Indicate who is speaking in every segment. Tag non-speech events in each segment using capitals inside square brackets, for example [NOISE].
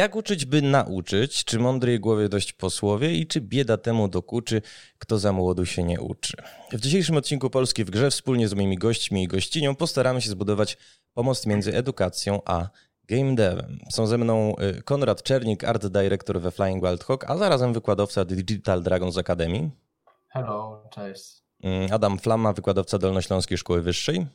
Speaker 1: Jak uczyć, by nauczyć? Czy mądrej głowie dość posłowie i czy bieda temu dokuczy, kto za młodu się nie uczy? W dzisiejszym odcinku Polski w Grze wspólnie z moimi gośćmi i gościnią postaramy się zbudować pomost między edukacją a game devem. Są ze mną y, Konrad Czernik, art director we Flying Wild Hawk, a zarazem wykładowca Digital Dragons Academy.
Speaker 2: Hello, cześć.
Speaker 1: Mm, Adam Flama, wykładowca Dolnośląskiej Szkoły Wyższej.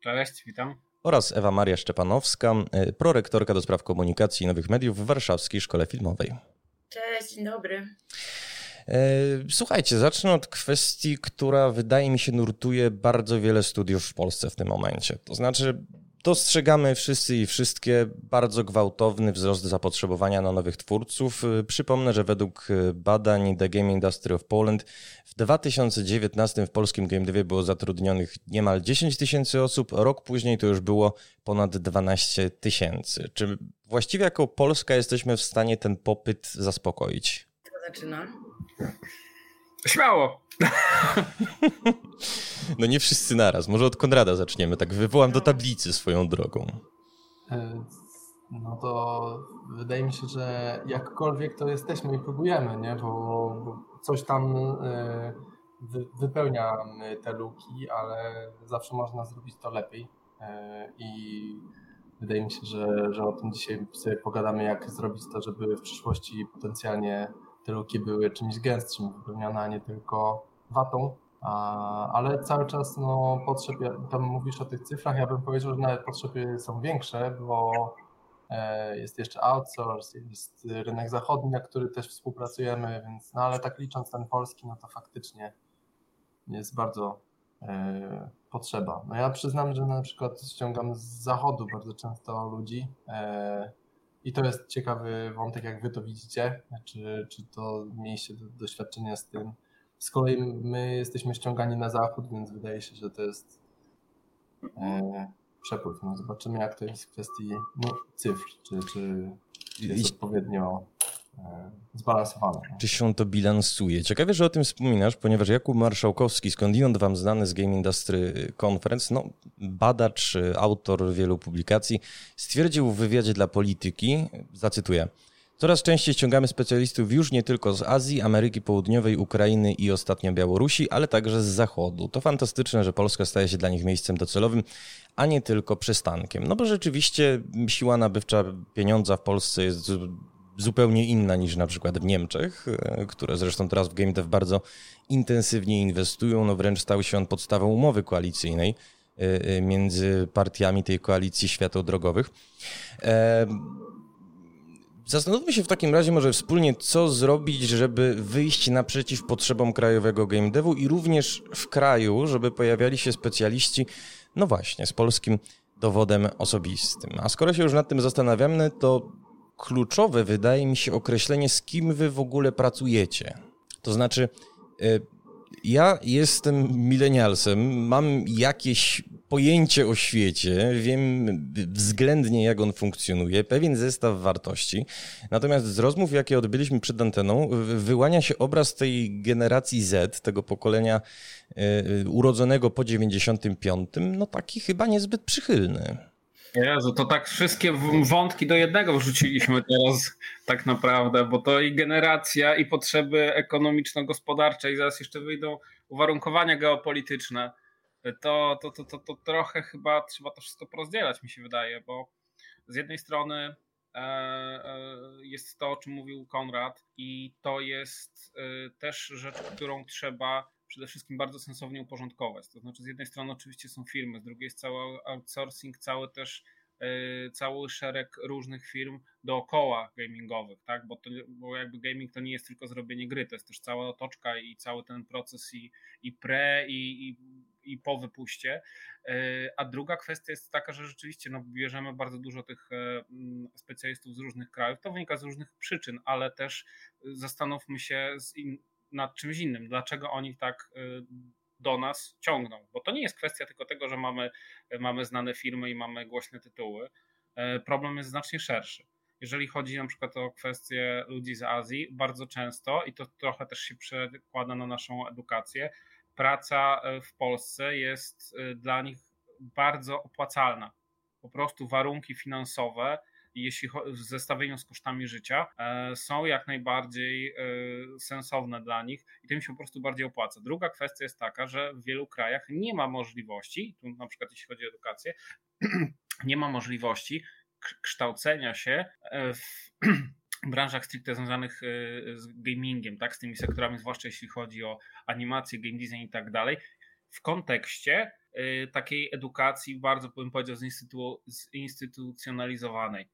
Speaker 3: Cześć, witam
Speaker 1: oraz Ewa Maria Szczepanowska, y, prorektorka do spraw komunikacji i nowych mediów w Warszawskiej Szkole Filmowej.
Speaker 4: Cześć, dzień dobry.
Speaker 1: E, słuchajcie, zacznę od kwestii, która wydaje mi się nurtuje bardzo wiele studiów w Polsce w tym momencie. To znaczy, Dostrzegamy wszyscy i wszystkie bardzo gwałtowny wzrost zapotrzebowania na nowych twórców. Przypomnę, że według badań The Game Industry of Poland w 2019 w polskim game było zatrudnionych niemal 10 tysięcy osób, rok później to już było ponad 12 tysięcy. Czy właściwie jako Polska jesteśmy w stanie ten popyt zaspokoić?
Speaker 4: Kto zaczyna?
Speaker 3: Śmiało. [LAUGHS]
Speaker 1: No nie wszyscy naraz. Może od Konrada zaczniemy. Tak wywołam do tablicy swoją drogą.
Speaker 2: E, no to wydaje mi się, że jakkolwiek to jesteśmy i próbujemy, nie? Bo, bo coś tam e, wypełniamy te luki, ale zawsze można zrobić to lepiej. E, I wydaje mi się, że, że o tym dzisiaj sobie pogadamy, jak zrobić to, żeby w przyszłości potencjalnie te luki były czymś gęstszym wypełnione, a nie tylko watą. Ale cały czas no, potrzeb, tam mówisz o tych cyfrach, ja bym powiedział, że nawet potrzeby są większe, bo e, jest jeszcze outsource, jest rynek zachodni, na który też współpracujemy, więc no ale tak licząc ten polski, no to faktycznie jest bardzo e, potrzeba. No ja przyznam, że na przykład ściągam z zachodu bardzo często ludzi, e, i to jest ciekawy wątek, jak wy to widzicie, czy, czy to mieliście doświadczenia z tym. Z kolei my jesteśmy ściągani na zachód, więc wydaje się, że to jest e, przepływ. No zobaczymy, jak to jest w kwestii no, cyfr, czy, czy jest odpowiednio zbalansowane.
Speaker 1: Czy się to bilansuje? Ciekawie, że o tym wspominasz, ponieważ Jakub Marszałkowski, skądinąd wam znany z Game Industry Conference, no, badacz, autor wielu publikacji, stwierdził w wywiadzie dla Polityki, zacytuję, Coraz częściej ściągamy specjalistów już nie tylko z Azji, Ameryki Południowej, Ukrainy i ostatnio Białorusi, ale także z Zachodu. To fantastyczne, że Polska staje się dla nich miejscem docelowym, a nie tylko przystankiem. No bo rzeczywiście siła nabywcza pieniądza w Polsce jest zupełnie inna niż na przykład w Niemczech, e, które zresztą teraz w game dev bardzo intensywnie inwestują, no wręcz stał się on podstawą umowy koalicyjnej e, e, między partiami tej koalicji światodrogowych. Zastanówmy się w takim razie może wspólnie, co zrobić, żeby wyjść naprzeciw potrzebom krajowego game devu i również w kraju, żeby pojawiali się specjaliści, no właśnie, z polskim dowodem osobistym. A skoro się już nad tym zastanawiamy, to kluczowe wydaje mi się określenie, z kim wy w ogóle pracujecie. To znaczy, e, ja jestem milenialsem, mam jakieś pojęcie o świecie, wiem względnie jak on funkcjonuje, pewien zestaw wartości. Natomiast z rozmów, jakie odbyliśmy przed anteną, wyłania się obraz tej generacji Z, tego pokolenia e, urodzonego po 95, no taki chyba niezbyt przychylny.
Speaker 3: Jezu, to tak wszystkie wątki do jednego wrzuciliśmy teraz tak naprawdę, bo to i generacja, i potrzeby ekonomiczno-gospodarcze, i zaraz jeszcze wyjdą uwarunkowania geopolityczne. To, to, to, to, to trochę chyba trzeba to wszystko porozdzielać, mi się wydaje, bo z jednej strony e, e, jest to, o czym mówił Konrad, i to jest e, też rzecz, którą trzeba przede wszystkim bardzo sensownie uporządkować. To znaczy, z jednej strony oczywiście są firmy, z drugiej jest cały outsourcing, cały też e, cały szereg różnych firm dookoła gamingowych, tak? bo, to, bo jakby gaming to nie jest tylko zrobienie gry, to jest też cała otoczka i cały ten proces i, i pre i, i, i po wypuście. E, a druga kwestia jest taka, że rzeczywiście no, bierzemy bardzo dużo tych e, specjalistów z różnych krajów. To wynika z różnych przyczyn, ale też zastanówmy się z nad czymś innym. Dlaczego oni tak y, do nas ciągną? Bo to nie jest kwestia tylko tego, że mamy, mamy znane firmy i mamy głośne tytuły. E, problem jest znacznie szerszy. Jeżeli chodzi na przykład o kwestie ludzi z Azji, bardzo często, i to trochę też się przekłada na naszą edukację, praca e, w Polsce jest e, dla nich bardzo opłacalna. Po prostu warunki finansowe jeśli w zestawieniu z kosztami życia, e, są jak najbardziej e, sensowne dla nich i to im się po prostu bardziej opłaca. Druga kwestia jest taka, że w wielu krajach nie ma możliwości, tu na przykład jeśli chodzi o edukację, [CLEARS THROAT] nie ma możliwości kształcenia się w [CLEARS THROAT] branżach stricte związanych z gamingiem, tak, z tymi sektorami, zwłaszcza jeśli chodzi o animację, game design i tak dalej, w kontekście takiej edukacji bardzo bym powiedział zinstytu, zinstytucjonalizowanej.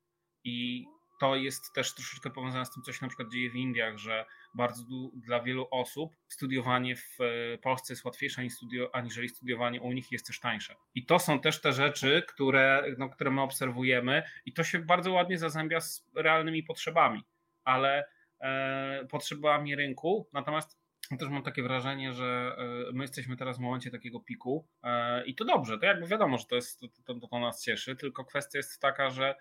Speaker 3: I to jest też troszeczkę powiązane z tym, co się na przykład dzieje w Indiach, że bardzo dla wielu osób studiowanie w y, Polsce jest łatwiejsze aniżeli studiowanie u nich jest też tańsze. I to są też te rzeczy, które, no, które my obserwujemy i to się bardzo ładnie zazębia z realnymi potrzebami, ale e, potrzebami rynku. Natomiast też mam takie wrażenie, że e, my jesteśmy teraz w momencie takiego piku e, i to dobrze, to jakby wiadomo, że to, jest, to, to, to nas cieszy, tylko kwestia jest taka, że e,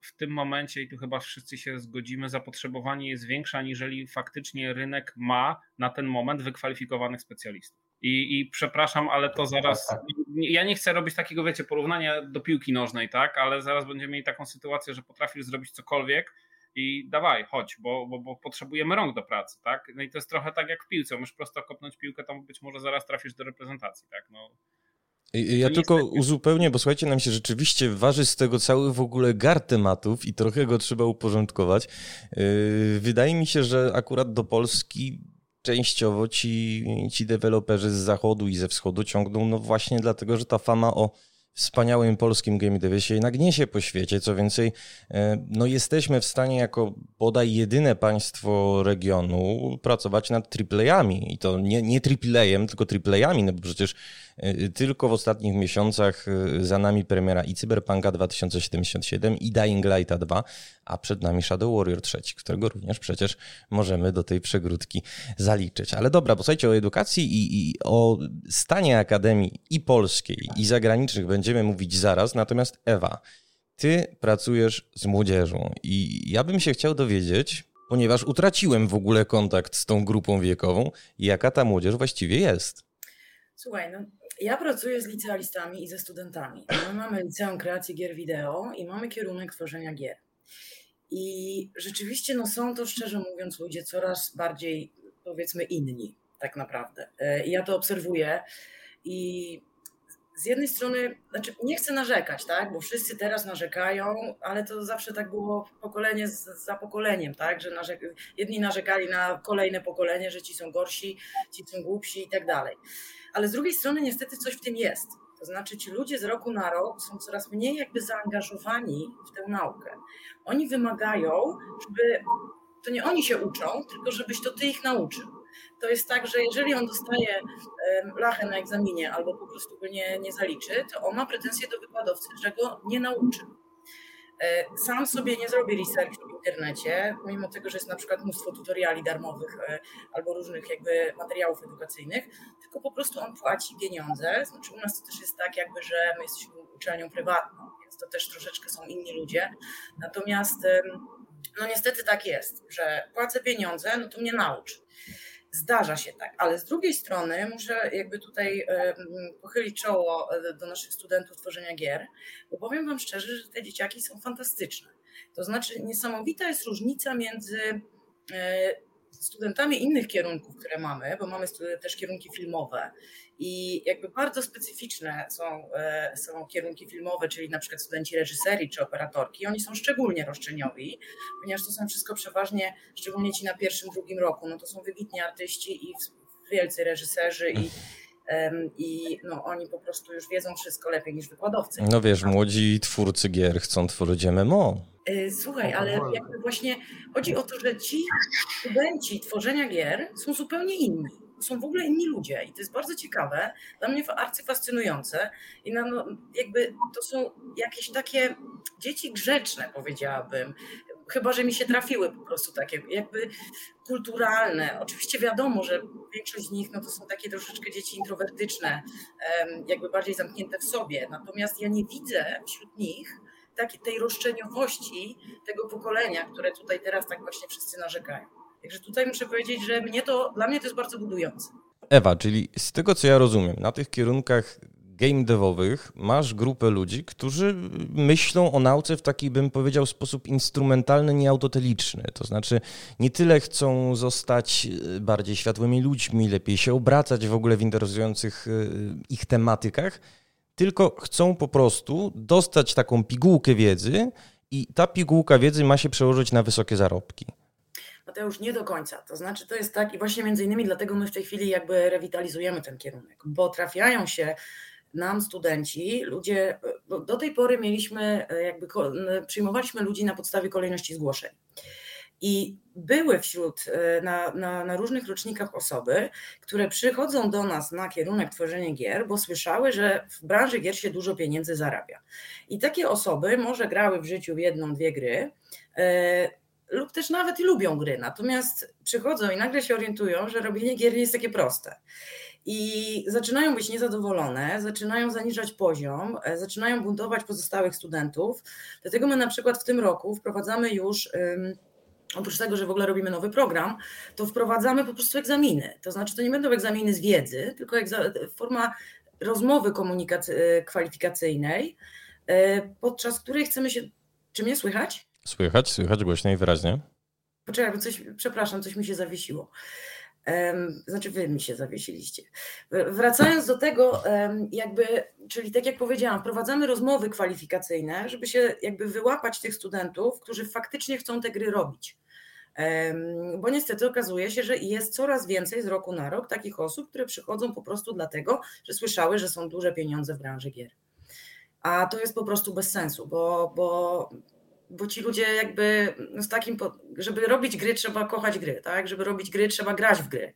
Speaker 3: w tym momencie, i tu chyba wszyscy się zgodzimy, zapotrzebowanie jest większe, aniżeli faktycznie rynek ma na ten moment wykwalifikowanych specjalistów. I, I przepraszam, ale to zaraz. Ja nie chcę robić takiego, wiecie, porównania do piłki nożnej, tak? Ale zaraz będziemy mieli taką sytuację, że potrafisz zrobić cokolwiek, i dawaj, chodź, bo, bo, bo, potrzebujemy rąk do pracy, tak? No i to jest trochę tak jak w piłce, możesz prosto kopnąć piłkę, tam być może zaraz trafisz do reprezentacji, tak? No,
Speaker 1: ja tylko uzupełnię, bo słuchajcie, nam się rzeczywiście waży z tego cały w ogóle gar tematów i trochę go trzeba uporządkować. Yy, wydaje mi się, że akurat do Polski częściowo ci, ci deweloperzy z zachodu i ze wschodu ciągną, no właśnie dlatego, że ta fama o wspaniałym polskim game devie się jednak niesie po świecie. Co więcej, e, no jesteśmy w stanie jako bodaj jedyne państwo regionu pracować nad AAA-ami. I to nie, nie AAA-em, tylko AAA-ami, no bo przecież tylko w ostatnich miesiącach e, za nami premiera i Cyberpunka 2077 i Dying Light 2, a przed nami Shadow Warrior 3, którego również przecież możemy do tej przegródki zaliczyć. Ale dobra, bo słuchajcie, o edukacji i, i o stanie Akademii i polskiej, i zagranicznych będziemy mówić zaraz, natomiast Ewa, ty pracujesz z młodzieżą i ja bym się chciał dowiedzieć, ponieważ utraciłem w ogóle kontakt z tą grupą wiekową, jaka ta młodzież właściwie jest.
Speaker 4: Słuchaj, no ja pracuję z licealistami i ze studentami. My mamy Liceum Kreacji Gier Wideo i mamy kierunek tworzenia gier. I rzeczywiście no, są to, szczerze mówiąc, ludzie coraz bardziej, powiedzmy, inni, tak naprawdę. E, ja to obserwuję i z jednej strony, znaczy nie chcę narzekać, tak, bo wszyscy teraz narzekają, ale to zawsze tak było pokolenie za pokoleniem, tak, że narzek jedni narzekali na kolejne pokolenie, że ci są gorsi, ci są głupsi i tak dalej. Ale z drugiej strony niestety coś w tym jest. To znaczy ci ludzie z roku na rok są coraz mniej jakby zaangażowani w tę naukę. Oni wymagają, żeby to nie oni się uczą, tylko żebyś to ty ich nauczył. To jest tak, że jeżeli on dostaje lachę na egzaminie albo po prostu go nie, nie zaliczy, to on ma pretensje do wykładowcy, że go nie nauczył. E, sam sobie nie zrobię research w internecie, mimo tego, że jest na przykład mnóstwo tutoriali darmowych e, albo różnych jakby materiałów edukacyjnych, tylko po prostu on płaci pieniądze. Znaczy u nas to też jest tak jakby, że my jesteśmy uczelnią prywatną, więc to też troszeczkę są inni ludzie. Natomiast no niestety tak jest, że płacę pieniądze, no to mnie naucz. Zdarza się tak, ale z drugiej strony muszę jakby tutaj pochylić czoło e, do naszych studentów tworzenia gier, bo powiem Wam szczerze, że te dzieciaki są fantastyczne. To znaczy niesamowita jest różnica między e, studentami innych kierunków, które mamy, bo mamy też kierunki filmowe i jakby bardzo specyficzne są, e, są kierunki filmowe, czyli na przykład studenci reżyserii czy operatorki. Oni są szczególnie roszczeniowi, ponieważ to są wszystko przeważnie, szczególnie ci na pierwszym, drugim roku, no to są wybitni artyści i wielcy reżyserzy i i no, oni po prostu już wiedzą wszystko lepiej niż wykładowcy.
Speaker 1: No wiesz, młodzi twórcy gier chcą tworzyć MMO.
Speaker 4: E, słuchaj, ale jakby właśnie chodzi o to, że ci studenci tworzenia gier są zupełnie inni są w ogóle inni ludzie i to jest bardzo ciekawe, dla mnie arcyfascynujące i no, no, jakby to są jakieś takie dzieci grzeczne, powiedziałabym, chyba, że mi się trafiły po prostu takie jakby kulturalne. Oczywiście wiadomo, że większość z nich no to są takie troszeczkę dzieci introwertyczne, jakby bardziej zamknięte w sobie, natomiast ja nie widzę wśród nich takiej tej roszczeniowości tego pokolenia, które tutaj teraz tak właśnie wszyscy narzekają. Także tutaj muszę powiedzieć, że mnie to, dla mnie to jest bardzo budujące.
Speaker 1: Ewa, czyli z tego co ja rozumiem, na tych kierunkach game devowych masz grupę ludzi, którzy myślą o nauce w taki, bym powiedział, sposób instrumentalny, nieautoteliczny. To znaczy, nie tyle chcą zostać e, bardziej światłymi ludźmi, lepiej się obracać w ogóle w interesujących e, ich tematykach, tylko chcą po prostu dostać taką pigułkę wiedzy i ta pigułka wiedzy ma się przełożyć na wysokie zarobki.
Speaker 4: Mateusz, nie do końca. To znaczy, to jest tak, i właśnie między innymi dlatego my w tej chwili jakby rewitalizujemy ten kierunek, bo trafiają się nam studenci, ludzie, do tej pory mieliśmy, e, jakby przyjmowaliśmy ludzi na podstawie kolejności zgłoszeń. I były wśród, e, na, na, na, różnych rocznikach osoby, które przychodzą do nas na kierunek tworzenia gier, bo słyszały, że w branży gier się dużo pieniędzy zarabia. I takie osoby może grały w życiu w jedną, dwie gry, e, lub też nawet i lubią gry, natomiast przychodzą i nagle się orientują, że robienie gier nie jest takie proste. I zaczynają być niezadowolone, zaczynają zaniżać poziom, e, zaczynają buntować pozostałych studentów. Dlatego my na przykład w tym roku wprowadzamy już. Oprócz tego, że w ogóle robimy nowy program, to wprowadzamy po prostu egzaminy. To znaczy, to nie będą egzaminy z wiedzy, tylko forma rozmowy komunikacyjnej, kwalifikacyjnej, e, podczas której chcemy się. Czy mnie słychać?
Speaker 1: Słychać, słychać głośno i wyraźnie.
Speaker 4: Poczekaj, coś, przepraszam, coś mi się zawiesiło. Znaczy, wy mi się zawiesiliście. Wracając do tego, jakby, czyli tak jak powiedziałam, wprowadzamy rozmowy kwalifikacyjne, żeby się jakby wyłapać tych studentów, którzy faktycznie chcą te gry robić. Bo niestety okazuje się, że jest coraz więcej z roku na rok takich osób, które przychodzą po prostu dlatego, że słyszały, że są duże pieniądze w branży gier. A to jest po prostu bez sensu, bo, bo bo ci ludzie jakby no z takim, żeby robić gry trzeba kochać gry, tak? Żeby robić gry trzeba grać w gry.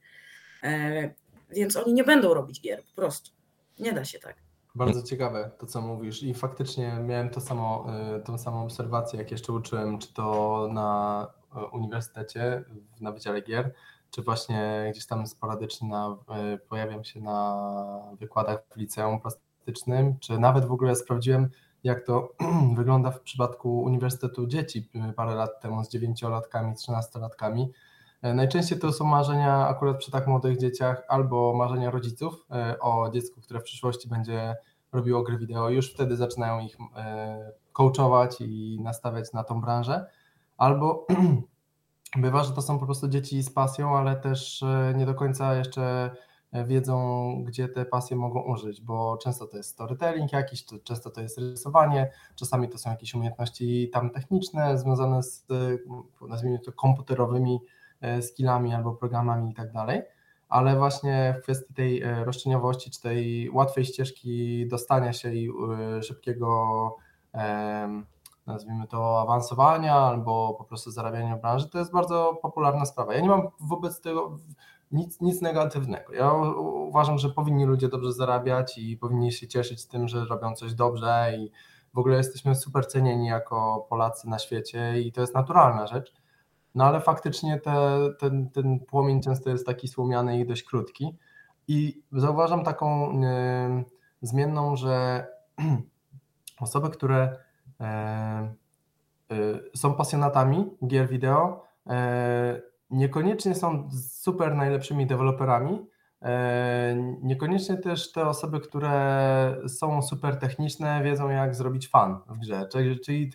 Speaker 4: E, więc oni nie będą robić gier, po prostu. Nie da się tak.
Speaker 2: Bardzo ciekawe to, co mówisz i faktycznie miałem to samo, e, tą samą obserwację, jak jeszcze uczyłem, czy to na e, uniwersytecie, na Wydziale Gier, czy właśnie gdzieś tam sporadycznie na, e, pojawiam się na wykładach w liceum plastycznym, czy nawet w ogóle sprawdziłem jak to [CLEARS THROAT] wygląda w przypadku Uniwersytetu Dzieci y, parę lat temu z dziewięciolatkami, trzynastolatkami. E, najczęściej to są marzenia akurat przy tak młodych dzieciach albo marzenia rodziców e, o dziecku, które w przyszłości będzie robiło gry wideo. Już wtedy zaczynają ich e, coachować i nastawiać na tą branżę. Albo [CLEARS THROAT] bywa, że to są po prostu dzieci z pasją, ale też nie do końca jeszcze wiedzą, gdzie te pasje mogą użyć, bo często to jest storytelling jakiś, to często to jest rysowanie, czasami to są jakieś umiejętności tam techniczne związane z, nazwijmy to, komputerowymi e, skillami albo programami i tak dalej, ale właśnie w kwestii tej e, roszczeniowości, czy tej łatwej ścieżki dostania się i e, szybkiego nazwijmy to awansowania albo po prostu zarabiania w branży, to jest bardzo popularna sprawa. Ja nie mam wobec tego nic, nic negatywnego. Ja uważam, że powinni ludzie dobrze zarabiać i powinni się cieszyć tym, że robią coś dobrze i w ogóle jesteśmy super cenieni jako Polacy na świecie i to jest naturalna rzecz. No ale faktycznie te, ten, ten płomień często jest taki słomiany i dość krótki. I zauważam taką y, zmienną, że [CLEARS THROAT] osoby, które y, są pasjonatami gier wideo, niekoniecznie są super najlepszymi deweloperami, e, niekoniecznie też te osoby, które są super techniczne, wiedzą jak zrobić fan w grze. Czyli,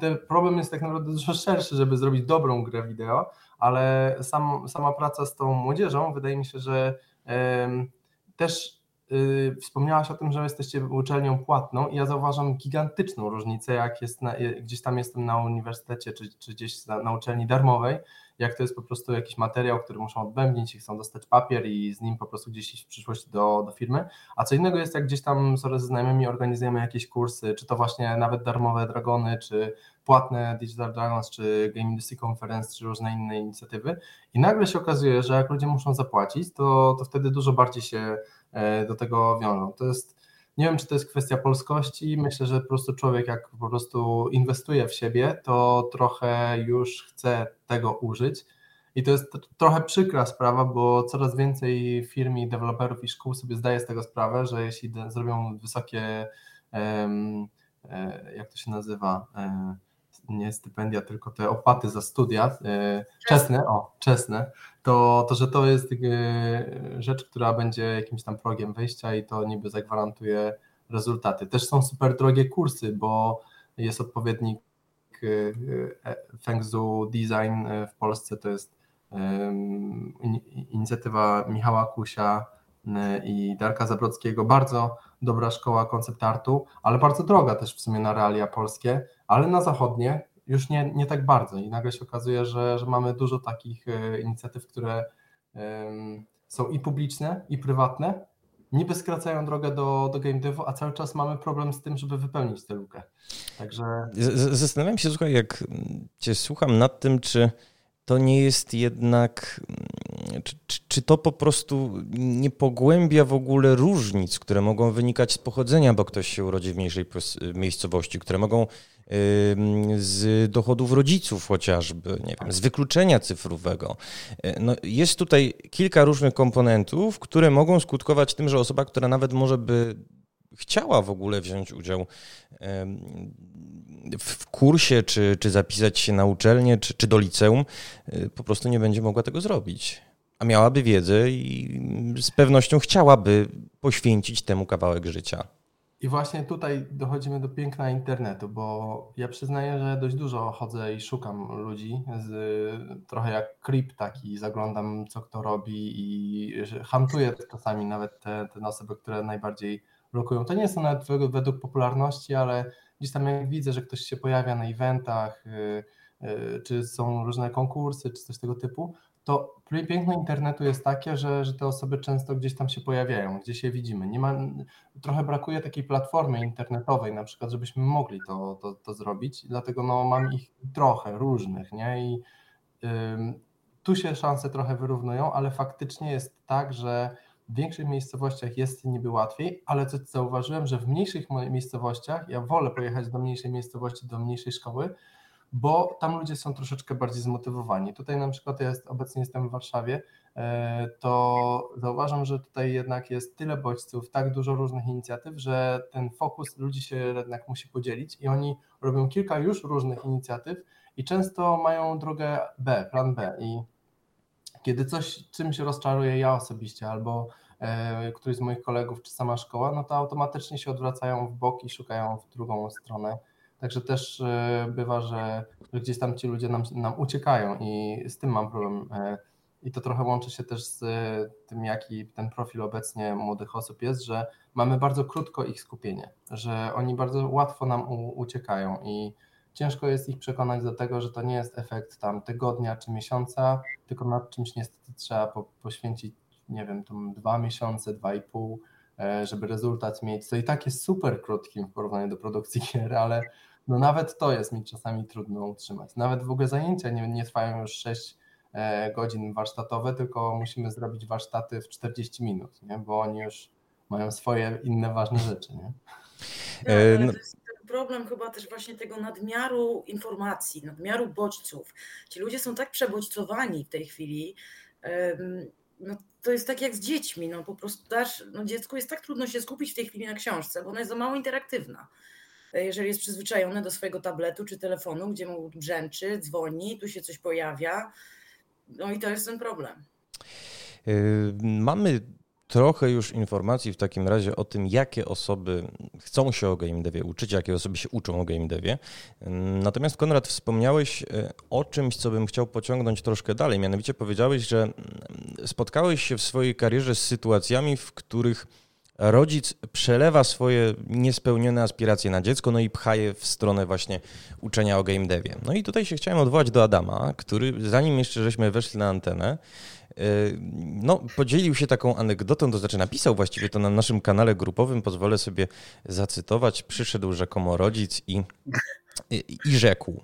Speaker 2: ten problem jest tak naprawdę dużo szerszy, żeby zrobić dobrą grę wideo, ale sam, sama praca z tą młodzieżą wydaje mi się, że też y, wspomniałaś o tym, że jesteście uczelnią płatną i ja zauważam gigantyczną różnicę, jak jest na, gdzieś tam jestem na uniwersytecie czy, czy gdzieś na, na uczelni darmowej, jak to jest po prostu jakiś materiał, który muszą odbębnić i chcą dostać papier i z nim po prostu gdzieś iść w przyszłości do, do firmy, a co innego jest jak gdzieś tam ze znajomymi organizujemy jakieś kursy, czy to właśnie nawet darmowe Dragony, czy płatne Digital Dragons, czy Game Industry Conference, czy różne inne inicjatywy. I nagle się okazuje, że jak ludzie muszą zapłacić, to, to wtedy dużo bardziej się do tego wiążą. To jest nie wiem, czy to jest kwestia polskości. Myślę, że po prostu człowiek, jak po prostu inwestuje w siebie, to trochę już chce tego użyć. I to jest trochę przykra sprawa, bo coraz więcej firm i deweloperów i szkół sobie zdaje z tego sprawę, że jeśli zrobią wysokie, e, jak to się nazywa, e, nie stypendia, tylko te opłaty za studia, e, czesne, o, czesne, to, to że to jest rzecz, która będzie jakimś tam progiem wejścia i to niby zagwarantuje rezultaty. Też są super drogie kursy, bo jest odpowiednik Fengzu Design w Polsce, to jest inicjatywa Michała Kusia i Darka Zabrockiego, bardzo dobra szkoła koncept artu, ale bardzo droga też w sumie na realia polskie, ale na zachodnie już nie, nie tak bardzo i nagle się okazuje, że, że mamy dużo takich e, inicjatyw, które są i publiczne, i prywatne, niby skracają drogę do, do game devu, a cały czas mamy problem z tym, żeby wypełnić tę lukę. Także...
Speaker 1: Zastanawiam się, słuchaj, jak cię słucham nad tym, czy to nie jest jednak, czy, czy, to po prostu nie pogłębia w ogóle różnic, które mogą wynikać z pochodzenia, bo ktoś się urodzi w mniejszej miejscowości, które mogą z dochodów rodziców chociażby, nie wiem, z wykluczenia cyfrowego. E, no, jest tutaj kilka różnych komponentów, które mogą skutkować tym, że osoba, która nawet może by chciała w ogóle wziąć udział w kursie, czy, czy zapisać się na uczelnię, czy, czy do liceum, e, po prostu nie będzie mogła tego zrobić. A miałaby wiedzę i z pewnością chciałaby poświęcić temu kawałek życia.
Speaker 2: I właśnie tutaj dochodzimy do piękna internetu, bo ja przyznaję, że dość dużo chodzę i szukam ludzi, z, trochę jak creep taki, zaglądam co kto robi i hamtuję czasami nawet te, te osoby, które najbardziej blokują. To nie są nawet według popularności, ale gdzieś tam jak widzę, że ktoś się pojawia na eventach, y, y, czy są różne konkursy, czy coś tego typu, to piękno internetu jest takie, że, że te osoby często gdzieś tam się pojawiają, gdzieś je widzimy. Nie ma, trochę brakuje takiej platformy internetowej, na przykład, żebyśmy mogli to, to, to zrobić, dlatego no, mam ich trochę różnych, nie? I tu się szanse trochę wyrównują, ale faktycznie jest tak, że w większych miejscowościach jest niby łatwiej, ale co zauważyłem, że w mniejszych miejscowościach, ja wolę pojechać do mniejszej miejscowości, do mniejszej szkoły, bo tam ludzie są troszeczkę bardziej zmotywowani. Tutaj na przykład ja jest, obecnie jestem w Warszawie, e, to zauważam, że tutaj jednak jest tyle bodźców, tak dużo różnych inicjatyw, że ten fokus ludzi się jednak musi podzielić i oni robią kilka już różnych inicjatyw i często mają drogę B, plan B i kiedy coś czymś rozczaruje ja osobiście albo e, któryś z moich kolegów czy sama szkoła, no to automatycznie się odwracają w bok i szukają w drugą stronę Także też e, bywa, że, że gdzieś tam ci ludzie nam, nam uciekają i z tym mam problem. E, I to trochę łączy się też z e, tym, jaki ten profil obecnie młodych osób jest, że mamy bardzo krótko ich skupienie, że oni bardzo łatwo nam uciekają i ciężko jest ich przekonać do tego, że to nie jest efekt tam tygodnia czy miesiąca, tylko nad czymś niestety trzeba po, poświęcić, nie wiem, tam dwa miesiące, dwa i pół, żeby rezultat mieć, co i tak jest super krótkim w porównaniu do produkcji gier, ale no nawet to jest mi czasami trudno utrzymać. Nawet w ogóle zajęcia nie, nie trwają już 6 e, godzin warsztatowe, tylko musimy zrobić warsztaty w 40 minut, nie? bo oni już mają swoje inne ważne rzeczy. Nie?
Speaker 4: E, no, to jest problem chyba też właśnie tego nadmiaru informacji, nadmiaru bodźców. Ci ludzie są tak przebodźcowani w tej chwili. No, to jest tak jak z dziećmi, no po prostu dasz, no dziecku jest tak trudno się skupić w tej chwili na książce, bo ona jest za mało interaktywna jeżeli jest przyzwyczajony do swojego tabletu czy telefonu, gdzie mu brzęczy, dzwoni, tu się coś pojawia. No i to jest ten problem.
Speaker 1: Y, mamy trochę już informacji w takim razie o tym, jakie osoby chcą się o game devie uczyć, jakie osoby się uczą o game devie. Natomiast Konrad, wspomniałeś y, o czymś, co bym chciał pociągnąć troszkę dalej. Mianowicie powiedziałeś, że spotkałeś się w swojej karierze z sytuacjami, w których rodzic przelewa swoje niespełnione aspiracje na dziecko, no i pcha je w stronę właśnie uczenia o game devie. No i tutaj się chciałem odwołać do Adama, który zanim jeszcze żeśmy weszli na antenę, e, no, podzielił się taką anegdotą, to znaczy napisał właściwie to na naszym kanale grupowym, pozwolę sobie zacytować. Przyszedł rzekomo rodzic i, i, i rzekł: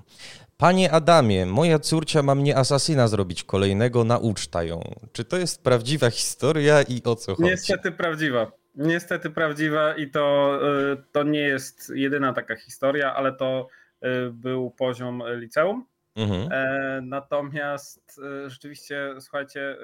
Speaker 1: Panie Adamie, moja córcia ma mnie asasyna zrobić kolejnego, nauczta ją. Czy to jest prawdziwa historia i o co chodzi?
Speaker 3: Niestety prawdziwa. Niestety prawdziwa i to, y, to nie jest jedyna taka historia, ale to y, był poziom liceum. Mhm. E, natomiast y, rzeczywiście, słuchajcie,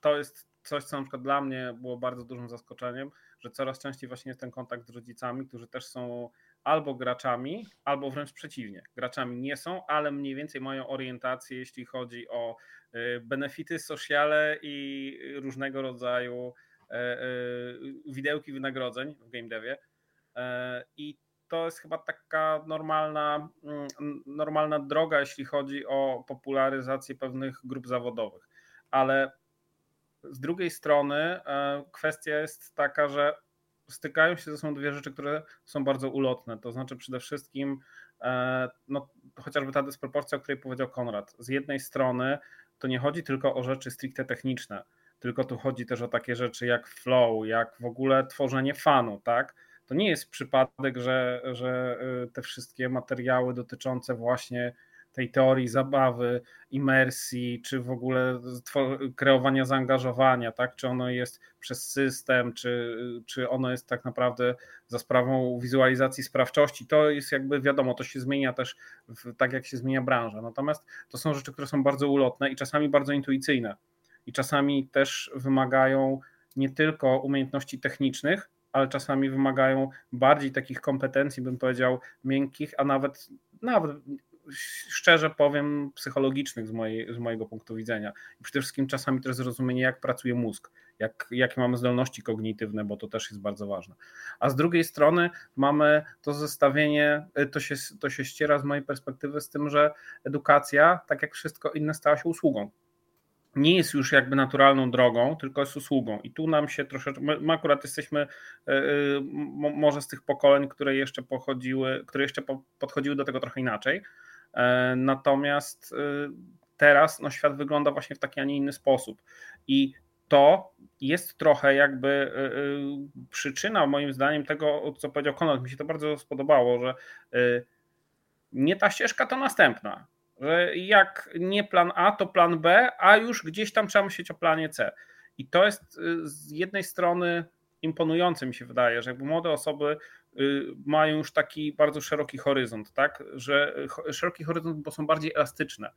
Speaker 3: to jest coś, co na przykład dla mnie było bardzo dużym zaskoczeniem, że coraz częściej właśnie jest ten kontakt z rodzicami, którzy też są albo graczami, albo wręcz przeciwnie. Graczami nie są, ale mniej więcej mają orientację, jeśli chodzi o benefity sociale i różnego rodzaju widełki wynagrodzeń w game devie. E, I to jest chyba taka normalna, mm, normalna droga, jeśli chodzi o popularyzację pewnych grup zawodowych. Ale z drugiej strony kwestia jest taka, że stykają się ze sobą dwie rzeczy, które są bardzo ulotne. To znaczy przede wszystkim e, no, chociażby ta dysproporcja, o której powiedział Konrad. Z jednej strony to nie chodzi tylko o rzeczy stricte techniczne, tylko tu chodzi też o takie rzeczy jak flow, jak w ogóle tworzenie fanu, tak? To nie jest przypadek, że, że e, te wszystkie materiały dotyczące właśnie tej teorii zabawy, imersji, czy w ogóle kreowania zaangażowania, tak? czy ono jest przez system, czy, czy ono jest tak naprawdę za sprawą wizualizacji sprawczości. To jest jakby wiadomo, to się zmienia też w, tak, jak się zmienia branża. Natomiast to są rzeczy, które są bardzo ulotne i czasami bardzo intuicyjne. I czasami też wymagają nie tylko umiejętności technicznych, ale czasami wymagają bardziej takich kompetencji, bym powiedział, miękkich, a nawet, nawet szczerze powiem, psychologicznych z, mojej, z mojego punktu widzenia. I przede wszystkim czasami też zrozumienie, jak pracuje mózg, jak, jakie mamy zdolności kognitywne, bo to też jest bardzo ważne. A z drugiej strony mamy to zestawienie, y, to się, to się ściera z mojej perspektywy z tym, że edukacja, tak jak wszystko inne, stała się usługą nie jest już jakby naturalną drogą, tylko jest usługą. I tu nam się troszeczkę, my akurat jesteśmy y, y, może z tych pokoleń, które jeszcze pochodziły, które jeszcze podchodziły do tego trochę inaczej, E, natomiast teraz no, świat wygląda właśnie w taki, a nie inny sposób. I to jest trochę jakby przyczyna, moim zdaniem, tego, co powiedział Konrad. Mi się to bardzo spodobało, że nie ta ścieżka, to następna. Jak nie plan A, to plan B, a już gdzieś tam trzeba myśleć o planie C. I to jest z jednej strony imponujące, mi się wydaje, że jakby młode osoby Y, mają już taki bardzo szeroki horyzont, tak? Że szeroki horyzont, bo są bardziej elastyczne.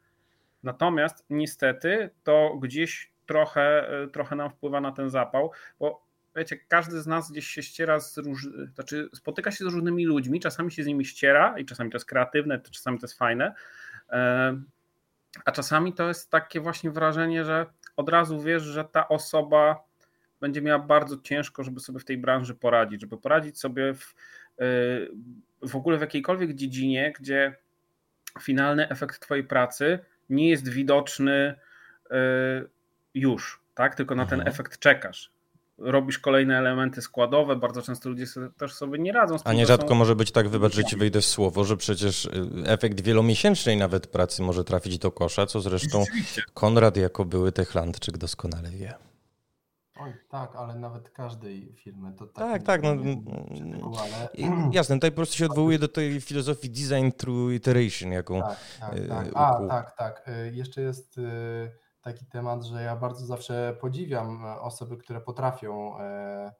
Speaker 3: Natomiast niestety to gdzieś trochę, y, trochę nam wpływa na ten zapał, bo wiecie, każdy z nas gdzieś się ściera z róż... znaczy spotyka się z różnymi ludźmi, czasami się z nimi ściera i czasami to jest kreatywne, czasami to jest fajne, a czasami to jest takie właśnie wrażenie, że od razu wiesz, że ta osoba będzie miała bardzo ciężko, żeby sobie w tej branży poradzić, żeby poradzić sobie w, y, w ogóle w jakiejkolwiek dziedzinie, gdzie finalny efekt Twojej pracy nie jest widoczny y, już, tak? Tylko na ten mhm. efekt czekasz. Robisz kolejne elementy składowe, bardzo często ludzie też sobie nie radzą z
Speaker 1: tym. A nierzadko są... może być tak, wybacz, że ci wejdę w słowo, że przecież y, efekt wielomiesięcznej nawet pracy może trafić do kosza, co zresztą Konrad jako były Techlandczyk doskonale wie.
Speaker 2: Oj, tak, ale nawet każdej firmy to
Speaker 1: tak. Tak, tak. No, ale... Jasne, tutaj po prostu się odwołuje do tej filozofii design through iteration, jaką. Tak, tak,
Speaker 2: y, tak. A, tak, tak. Y, jeszcze jest taki temat, że ja bardzo zawsze podziwiam e, osoby, które potrafią e,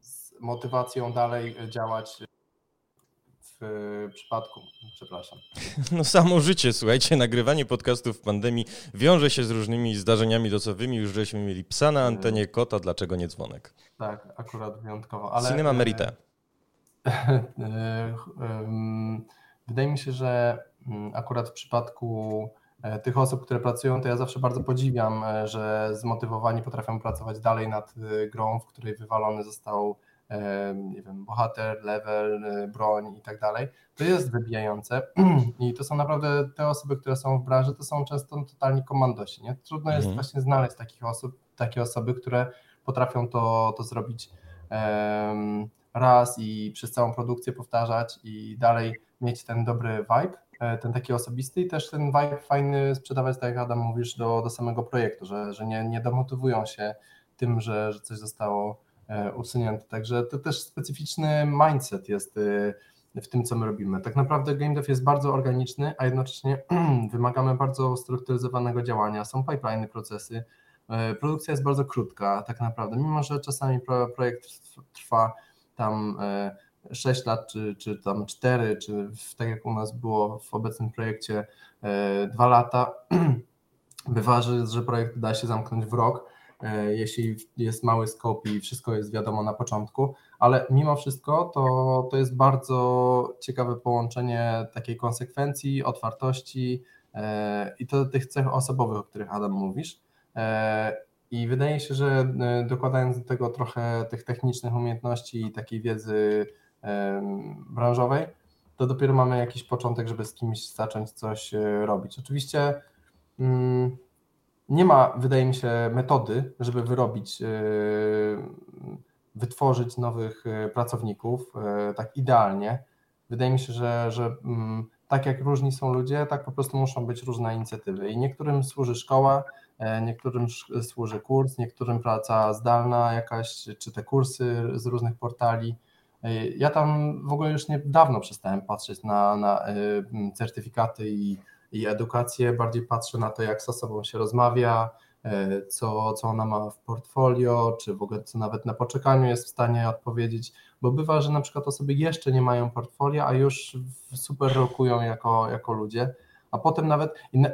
Speaker 2: z motywacją dalej działać w przypadku, przepraszam. [LAUGHS]
Speaker 1: No samo życie, słuchajcie, nagrywanie podcastów w pandemii wiąże się z różnymi zdarzeniami losowymi. Już żeśmy mieli psa na antenie, kota, dlaczego nie dzwonek?
Speaker 2: Tak, akurat wyjątkowo. Ale,
Speaker 1: Cinema Merite. [LAUGHS]
Speaker 2: Wydaje mi się, że mm, akurat w przypadku e, tych osób, które pracują, to ja zawsze bardzo podziwiam, e, że zmotywowani potrafią pracować dalej nad e, grą, w której wywalony został nie wiem, bohater, level, e, broń i tak dalej, to jest wybijające [CLEARS THROAT] i to są naprawdę te osoby, które są w branży, to są często totalni komandosi, nie? Trudno jest mhm. właśnie znaleźć takich osób, takie osoby, które potrafią to, to zrobić raz i przez całą produkcję powtarzać i dalej mieć ten dobry vibe, e, ten taki osobisty i też ten vibe fajny sprzedawać, tak jak Adam mówisz, do, do samego projektu, że, że nie, nie demotywują się tym, że, że coś zostało E, usunięte. Także to też specyficzny mindset jest e, w tym, co my robimy. Tak naprawdę game dev jest bardzo organiczny, a jednocześnie [CLEARS THROAT] wymagamy bardzo strukturyzowanego działania. Są pipeline procesy. E, produkcja jest bardzo krótka, tak naprawdę, mimo że czasami projekt trwa tam 6 lat, czy, czy tam 4, czy tak jak u nas było w obecnym projekcie 2 lata. [CLEARS THROAT] Bywa, że projekt da się zamknąć w rok jeśli jest mały scope i wszystko jest wiadomo na początku, ale mimo wszystko to, to jest bardzo ciekawe połączenie takiej konsekwencji, otwartości i to tych cech osobowych, o których Adam mówisz. I wydaje się, że dokładając do tego trochę tych technicznych umiejętności i takiej wiedzy branżowej, to dopiero mamy jakiś początek, żeby z kimś zacząć coś e, robić. Oczywiście mm, nie ma, wydaje mi się, metody, żeby wyrobić, e, wytworzyć nowych e, pracowników tak idealnie. Wydaje mi się, że, że mm, tak jak różni są ludzie, tak po prostu muszą być różne inicjatywy. I niektórym służy szkoła, niektórym służy kurs, niektórym praca zdalna jakaś, czy te kursy z różnych portali. Ja tam w ogóle już niedawno przestałem patrzeć na, na y, certyfikaty i, i edukację, bardziej patrzę na to, jak z osobą się rozmawia, y, co, co ona ma w portfolio, czy w ogóle co nawet na poczekaniu jest w stanie odpowiedzieć, bo bywa, że na przykład osoby jeszcze nie mają portfolio, a już super rokują jako, jako ludzie, a potem nawet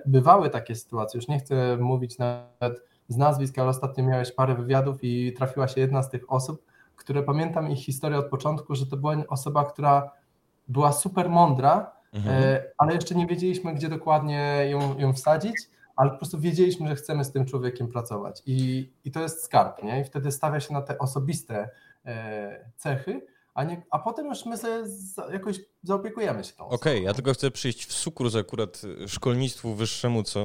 Speaker 2: bywały takie sytuacje, już nie chcę mówić nawet z nazwisk, ale ostatnio miałeś parę wywiadów i trafiła się jedna z tych osób, które pamiętam ich historię od początku, że to była osoba, która była super mądra, mhm. E, ale jeszcze nie wiedzieliśmy, gdzie dokładnie ją, ją wsadzić, ale po prostu wiedzieliśmy, że chcemy z tym człowiekiem pracować. I, i to jest skarb, nie? I wtedy stawia się na te osobiste e, cechy, a, nie, a potem już my sobie jakoś zaopiekujemy się tą
Speaker 1: Okej, okay, ja tylko chcę przyjść w sukurs akurat szkolnictwu wyższemu, co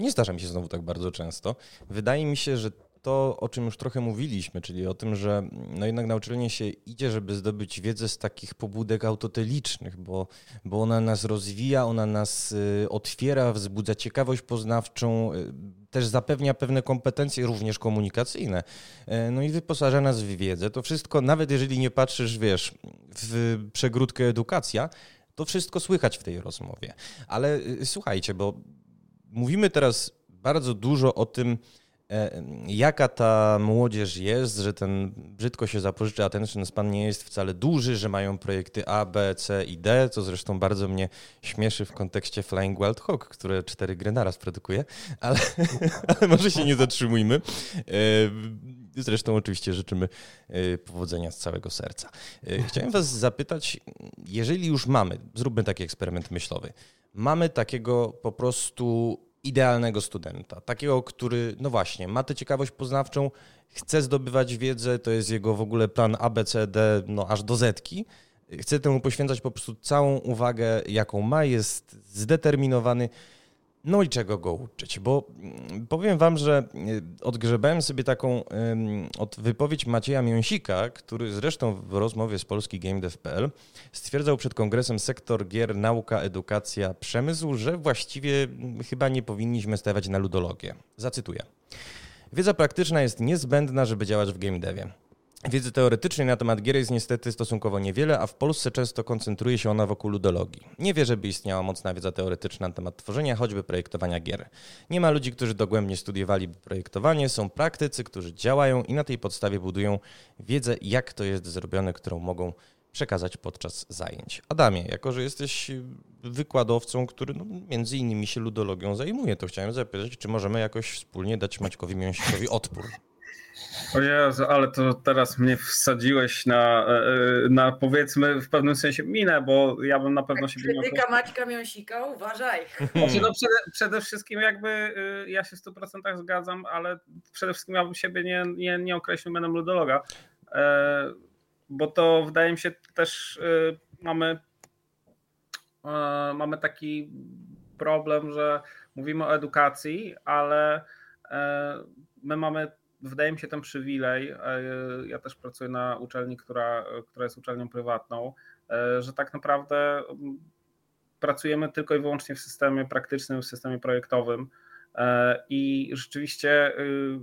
Speaker 1: nie zdarza mi się znowu tak bardzo często. Wydaje mi się, że to, o czym już trochę mówiliśmy, czyli o tym, że no jednak na uczelnię się idzie, żeby zdobyć wiedzę z takich pobudek autotelicznych, bo, bo ona nas rozwija, ona nas y, otwiera, wzbudza ciekawość poznawczą, y, też zapewnia pewne kompetencje, również komunikacyjne, y, no i wyposaża nas w wiedzę. To wszystko, nawet jeżeli nie patrzysz, wiesz, w przegródkę edukacja, to wszystko słychać w tej rozmowie. Ale słuchajcie, bo mówimy teraz bardzo dużo o tym, jaka ta młodzież jest, że ten brzydko się zapożyczy attention span nie jest wcale duży, że mają projekty A, B, C i D, co zresztą bardzo mnie śmieszy w kontekście Flying Wild Hawk, które cztery gry naraz produkuje, ale, [LAUGHS] ale może się nie zatrzymujmy. E, zresztą oczywiście życzymy e, powodzenia z całego serca. Chciałem Was zapytać, jeżeli już mamy, zróbmy taki eksperyment myślowy, mamy takiego po prostu idealnego studenta. Takiego, który, no właśnie, ma tę ciekawość poznawczą, chce zdobywać wiedzę, to jest jego w ogóle plan ABCD, no aż do Zetki. Chce temu poświęcać po prostu całą uwagę, jaką ma, jest zdeterminowany. No i czego go uczyć? Bo mm, powiem wam, że e, odgrzebałem sobie taką od wypowiedź Macieja Miąsika, który zresztą w rozmowie z polski GameDev.pl stwierdzał przed kongresem sektor gier, nauka, edukacja, przemysł, że właściwie mm, chyba nie powinniśmy stawiać na ludologię. Zacytuję. Wiedza praktyczna jest niezbędna, żeby działać w game devie. Wiedzy teoretycznej na temat gier jest niestety stosunkowo niewiele, a w Polsce często koncentruje się ona wokół ludologii. Nie wie, żeby istniała mocna wiedza teoretyczna na temat tworzenia, choćby projektowania gier. Nie ma ludzi, którzy dogłębnie studiowali projektowanie, są praktycy, którzy działają i na tej podstawie budują wiedzę, jak to jest zrobione, którą mogą przekazać podczas zajęć. Adamie, jako że jesteś wykładowcą, który no, między innymi się ludologią zajmuje, to chciałem zapytać, czy możemy jakoś wspólnie dać Maćkowi Mięsikowi odpór?
Speaker 3: O Jezu, ale to teraz mnie wsadziłeś na, e, e, na powiedzmy w pewnym sensie minę, bo ja bym na pewno się...
Speaker 4: Krytyka miał... Maćka Miąsika, uważaj.
Speaker 3: Znaczy, no przede, przede, wszystkim jakby y, ja się w 100% zgadzam, ale przede wszystkim ja bym siebie nie, nie, nie określił mianem ludologa, e, bo to wydaje mi się też y, mamy mamy taki problem, że mówimy o edukacji, ale my mamy wydaje mi się ten przywilej, e, ja też pracuję na uczelni, która, która jest uczelnią prywatną, e, że tak naprawdę mm, pracujemy tylko i wyłącznie w systemie praktycznym, w systemie projektowym e, i rzeczywiście y,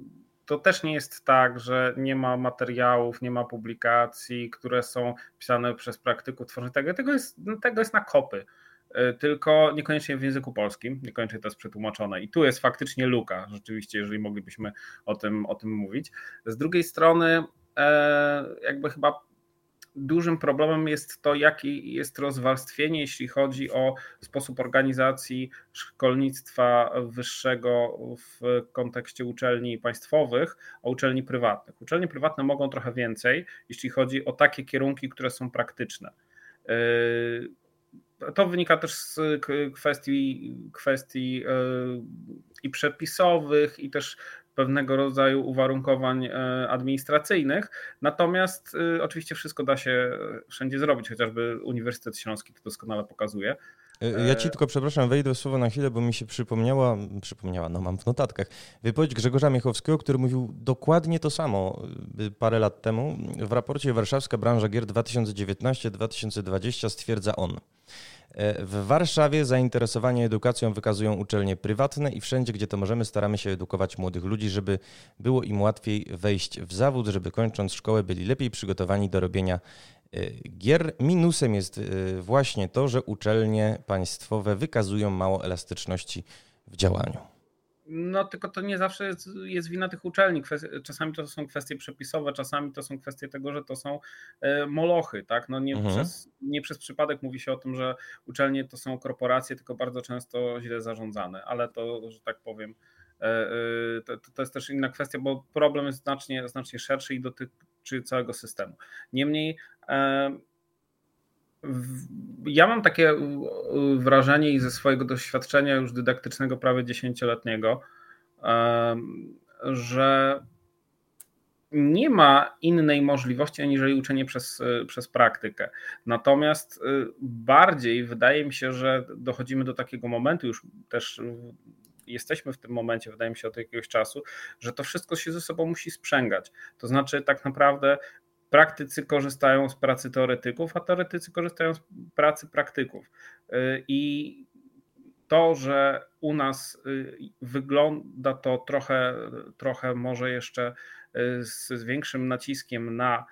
Speaker 3: to też nie jest tak, że nie ma materiałów, nie ma publikacji, które są pisane przez praktyków tworzenia tego. Tego jest, tego jest na kopy. E, tylko niekoniecznie w języku polskim, niekoniecznie to jest przetłumaczone. I tu jest faktycznie luka, rzeczywiście, jeżeli moglibyśmy o tym, o tym mówić. Z drugiej strony, e, jakby chyba dużym problemem jest to, jakie jest rozwarstwienie, jeśli chodzi o sposób organizacji szkolnictwa wyższego w kontekście uczelni państwowych, a uczelni prywatnych. Uczelnie prywatne mogą trochę więcej, jeśli chodzi o takie kierunki, które są praktyczne. To wynika też z kwestii, kwestii yy, i przepisowych, i też pewnego rodzaju uwarunkowań e, administracyjnych. Natomiast e, oczywiście wszystko da się wszędzie zrobić, chociażby Uniwersytet Śląski to doskonale pokazuje.
Speaker 1: E, ja ci tylko, przepraszam, wejdę słowo na chwilę, bo mi się przypomniała, przypomniała, no mam w notatkach, wypowiedź Grzegorza Miechowskiego, który mówił dokładnie to samo parę lat temu. W raporcie Warszawska branża gier 2019-2020 stwierdza on. E, w Warszawie zainteresowanie edukacją wykazują uczelnie prywatne i wszędzie, gdzie to możemy, staramy się edukować młodych ludzi, żeby było im łatwiej wejść w zawód, żeby kończąc szkołę byli lepiej przygotowani do robienia e, gier. Minusem jest e, właśnie to, że uczelnie państwowe wykazują mało elastyczności w działaniu.
Speaker 3: No tylko to nie zawsze jest, jest wina tych uczelni. Czasami to są kwestie przepisowe, czasami to są kwestie tego, że to są e, molochy. Tak? No nie, mhm. przez, nie przez przypadek mówi się o tym, że uczelnie to są korporacje, tylko bardzo często źle zarządzane, ale to, że tak powiem, e, e, to, to jest też inna kwestia, bo problem jest znacznie, znacznie szerszy i dotyczy całego systemu. Niemniej ja mam takie wrażenie i ze swojego doświadczenia już dydaktycznego prawie dziesięcioletniego, że nie ma innej możliwości aniżeli uczenie przez, przez praktykę. Natomiast y, bardziej wydaje mi się, że dochodzimy do takiego momentu, już też jesteśmy w tym momencie, wydaje mi się, od jakiegoś czasu, że to wszystko się ze sobą musi sprzęgać. To znaczy, tak naprawdę praktycy korzystają z pracy teoretyków, a teoretycy korzystają z pracy praktyków. Y, I to, że u nas y, wygląda to trochę, trochę może jeszcze y, z, z większym naciskiem na,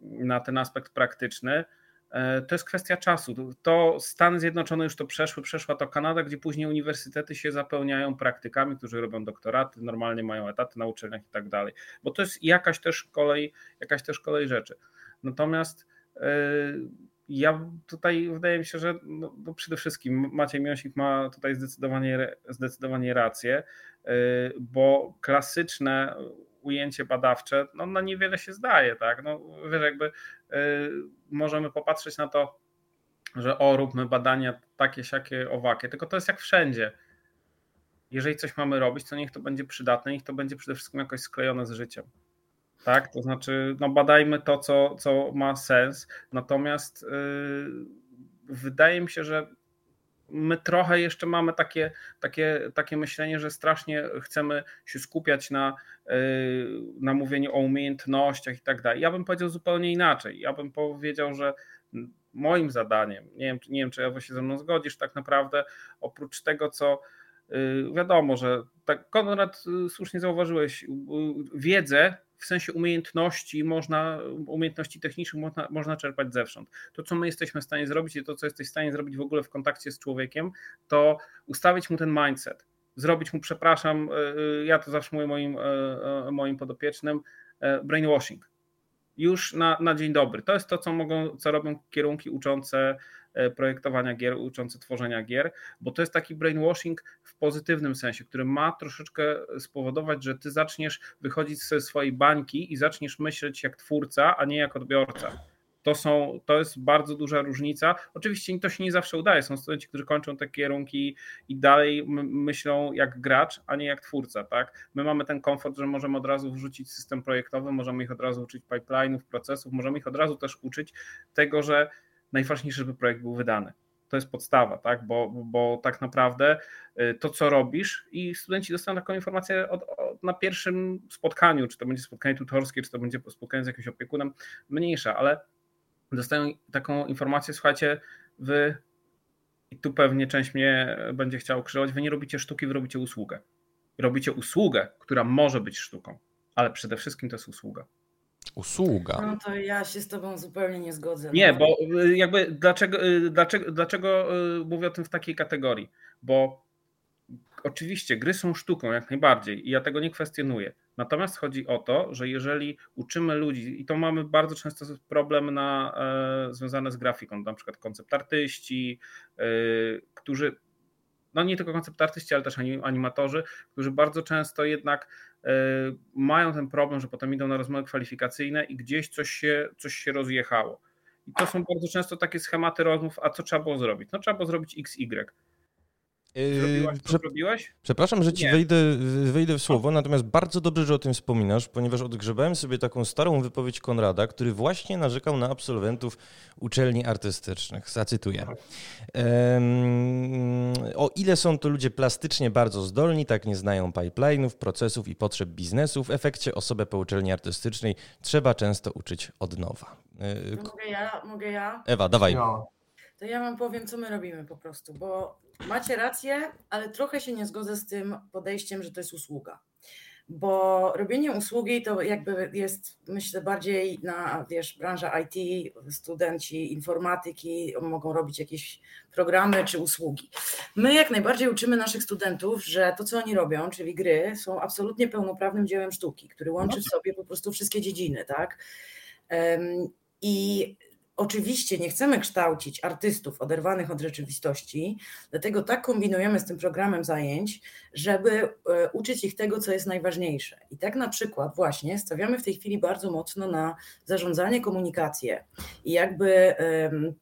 Speaker 3: na ten aspekt praktyczny, to jest kwestia czasu. To Stany Zjednoczone już to przeszły, przeszła to Kanada, gdzie później uniwersytety się zapełniają praktykami, którzy robią doktoraty, normalnie mają etaty na uczelniach i tak dalej. Bo to jest jakaś też kolej, jakaś też kolej rzeczy. Natomiast e, ja tutaj wydaje mi się, że no, no przede wszystkim Maciej Miosik ma tutaj zdecydowanie, zdecydowanie rację, e, bo klasyczne ujęcie badawcze, no na niewiele się zdaje, tak? No wiesz, jakby y, możemy popatrzeć na to, że o, róbmy badania takie, siakie, owakie, tylko to jest jak wszędzie. Jeżeli coś mamy robić, to niech to będzie przydatne, niech to będzie przede wszystkim jakoś sklejone z życiem. Tak, to znaczy, no badajmy to, co, co ma sens. Natomiast yy, wydaje mi się, że my trochę jeszcze mamy takie, takie, takie myślenie, że strasznie chcemy się skupiać na, yy, na mówieniu o umiejętnościach i tak dalej. Ja bym powiedział zupełnie inaczej. Ja bym powiedział, że moim zadaniem, nie wiem, nie wiem czy Ewo się ze mną zgodzisz, tak naprawdę oprócz tego, co yy, wiadomo, że tak Konrad yy, słusznie zauważyłeś, wiedzę w sensie umiejętności można, umiejętności technicznych można, można czerpać zewsząd. To, co my jesteśmy w stanie zrobić i to, co jesteś w stanie zrobić w ogóle w kontakcie z człowiekiem, to ustawić mu ten mindset, zrobić mu, przepraszam, e, e, ja to zawsze mówię moim, e, moim podopiecznym, brainwashing. Już na, na dzień dobry. To jest to, co, mogą, co robią kierunki uczące projektowania gier, uczące tworzenia gier, bo to jest taki brainwashing w pozytywnym sensie, który ma troszeczkę spowodować, że ty zaczniesz wychodzić ze swojej bańki i zaczniesz myśleć jak twórca, a nie jak odbiorca. To, są, to jest bardzo duża różnica. Oczywiście to się nie zawsze udaje. Są studenci, którzy kończą te kierunki i dalej myślą jak gracz, a nie jak twórca. Tak? My mamy ten komfort, że możemy od razu wrzucić system projektowy, możemy ich od razu uczyć pipeline'ów, procesów, możemy ich od razu też uczyć tego, że najważniejsze, żeby projekt był wydany. To jest podstawa, tak? Bo, bo tak naprawdę y, to, co robisz, i studenci dostaną taką informację od, od, na pierwszym spotkaniu, czy to będzie spotkanie tutorskie, czy to będzie spotkanie z jakimś opiekunem, mniejsza, ale dostają taką informację, słuchajcie, wy, i tu pewnie część mnie będzie chciała krzyżować, wy nie robicie sztuki, wy robicie usługę. Robicie usługę, która może być sztuką, ale przede wszystkim to jest usługa.
Speaker 1: Usługa.
Speaker 4: No to ja się z tobą zupełnie nie zgodzę.
Speaker 3: Nie, no. bo y, jakby dlaczego, y, dlaczego, dlaczego y, mówię o tym w takiej kategorii? Bo oczywiście gry są sztuką jak najbardziej i ja tego nie kwestionuję. Natomiast chodzi o to, że jeżeli uczymy ludzi, i to mamy bardzo często problem na, e, związany z grafiką, na przykład koncept artyści, e, którzy, no nie tylko koncept artyści, ale też animatorzy, którzy bardzo często jednak mają ten problem, że potem idą na rozmowy kwalifikacyjne i gdzieś coś się, coś się rozjechało. I to są bardzo często takie schematy rozmów, a co trzeba było zrobić? No trzeba było zrobić XY. Zrobiłaś, Prze zrobiłaś?
Speaker 1: Przepraszam, że ci wejdę, wejdę w słowo, natomiast bardzo dobrze, że o tym wspominasz, ponieważ odgrzebałem sobie taką starą wypowiedź Konrada, który właśnie narzekał na absolwentów uczelni artystycznych. Zacytuję. Um, o ile są to ludzie plastycznie bardzo zdolni, tak nie znają pipeline'ów, procesów i potrzeb biznesu, w efekcie osobę po uczelni artystycznej trzeba często uczyć od nowa.
Speaker 4: E, mogę ja? Mogę ja?
Speaker 1: Ewa, dawaj. No.
Speaker 4: To ja wam powiem, co my robimy po prostu, bo macie rację, ale trochę się nie zgodzę z tym podejściem, że to jest usługa. Bo robienie usługi to jakby jest, myślę, bardziej na, wiesz, branża IT, studenci informatyki mogą robić jakieś programy czy usługi. My jak najbardziej uczymy naszych studentów, że to, co oni robią, czyli gry, są absolutnie pełnoprawnym dziełem sztuki, który łączy w sobie po prostu wszystkie dziedziny, tak? I Oczywiście nie chcemy kształcić artystów oderwanych od rzeczywistości, dlatego tak kombinujemy z tym programem zajęć, żeby e, uczyć ich tego, co jest najważniejsze. I tak na przykład właśnie stawiamy w tej chwili bardzo mocno na zarządzanie, komunikację i jakby um,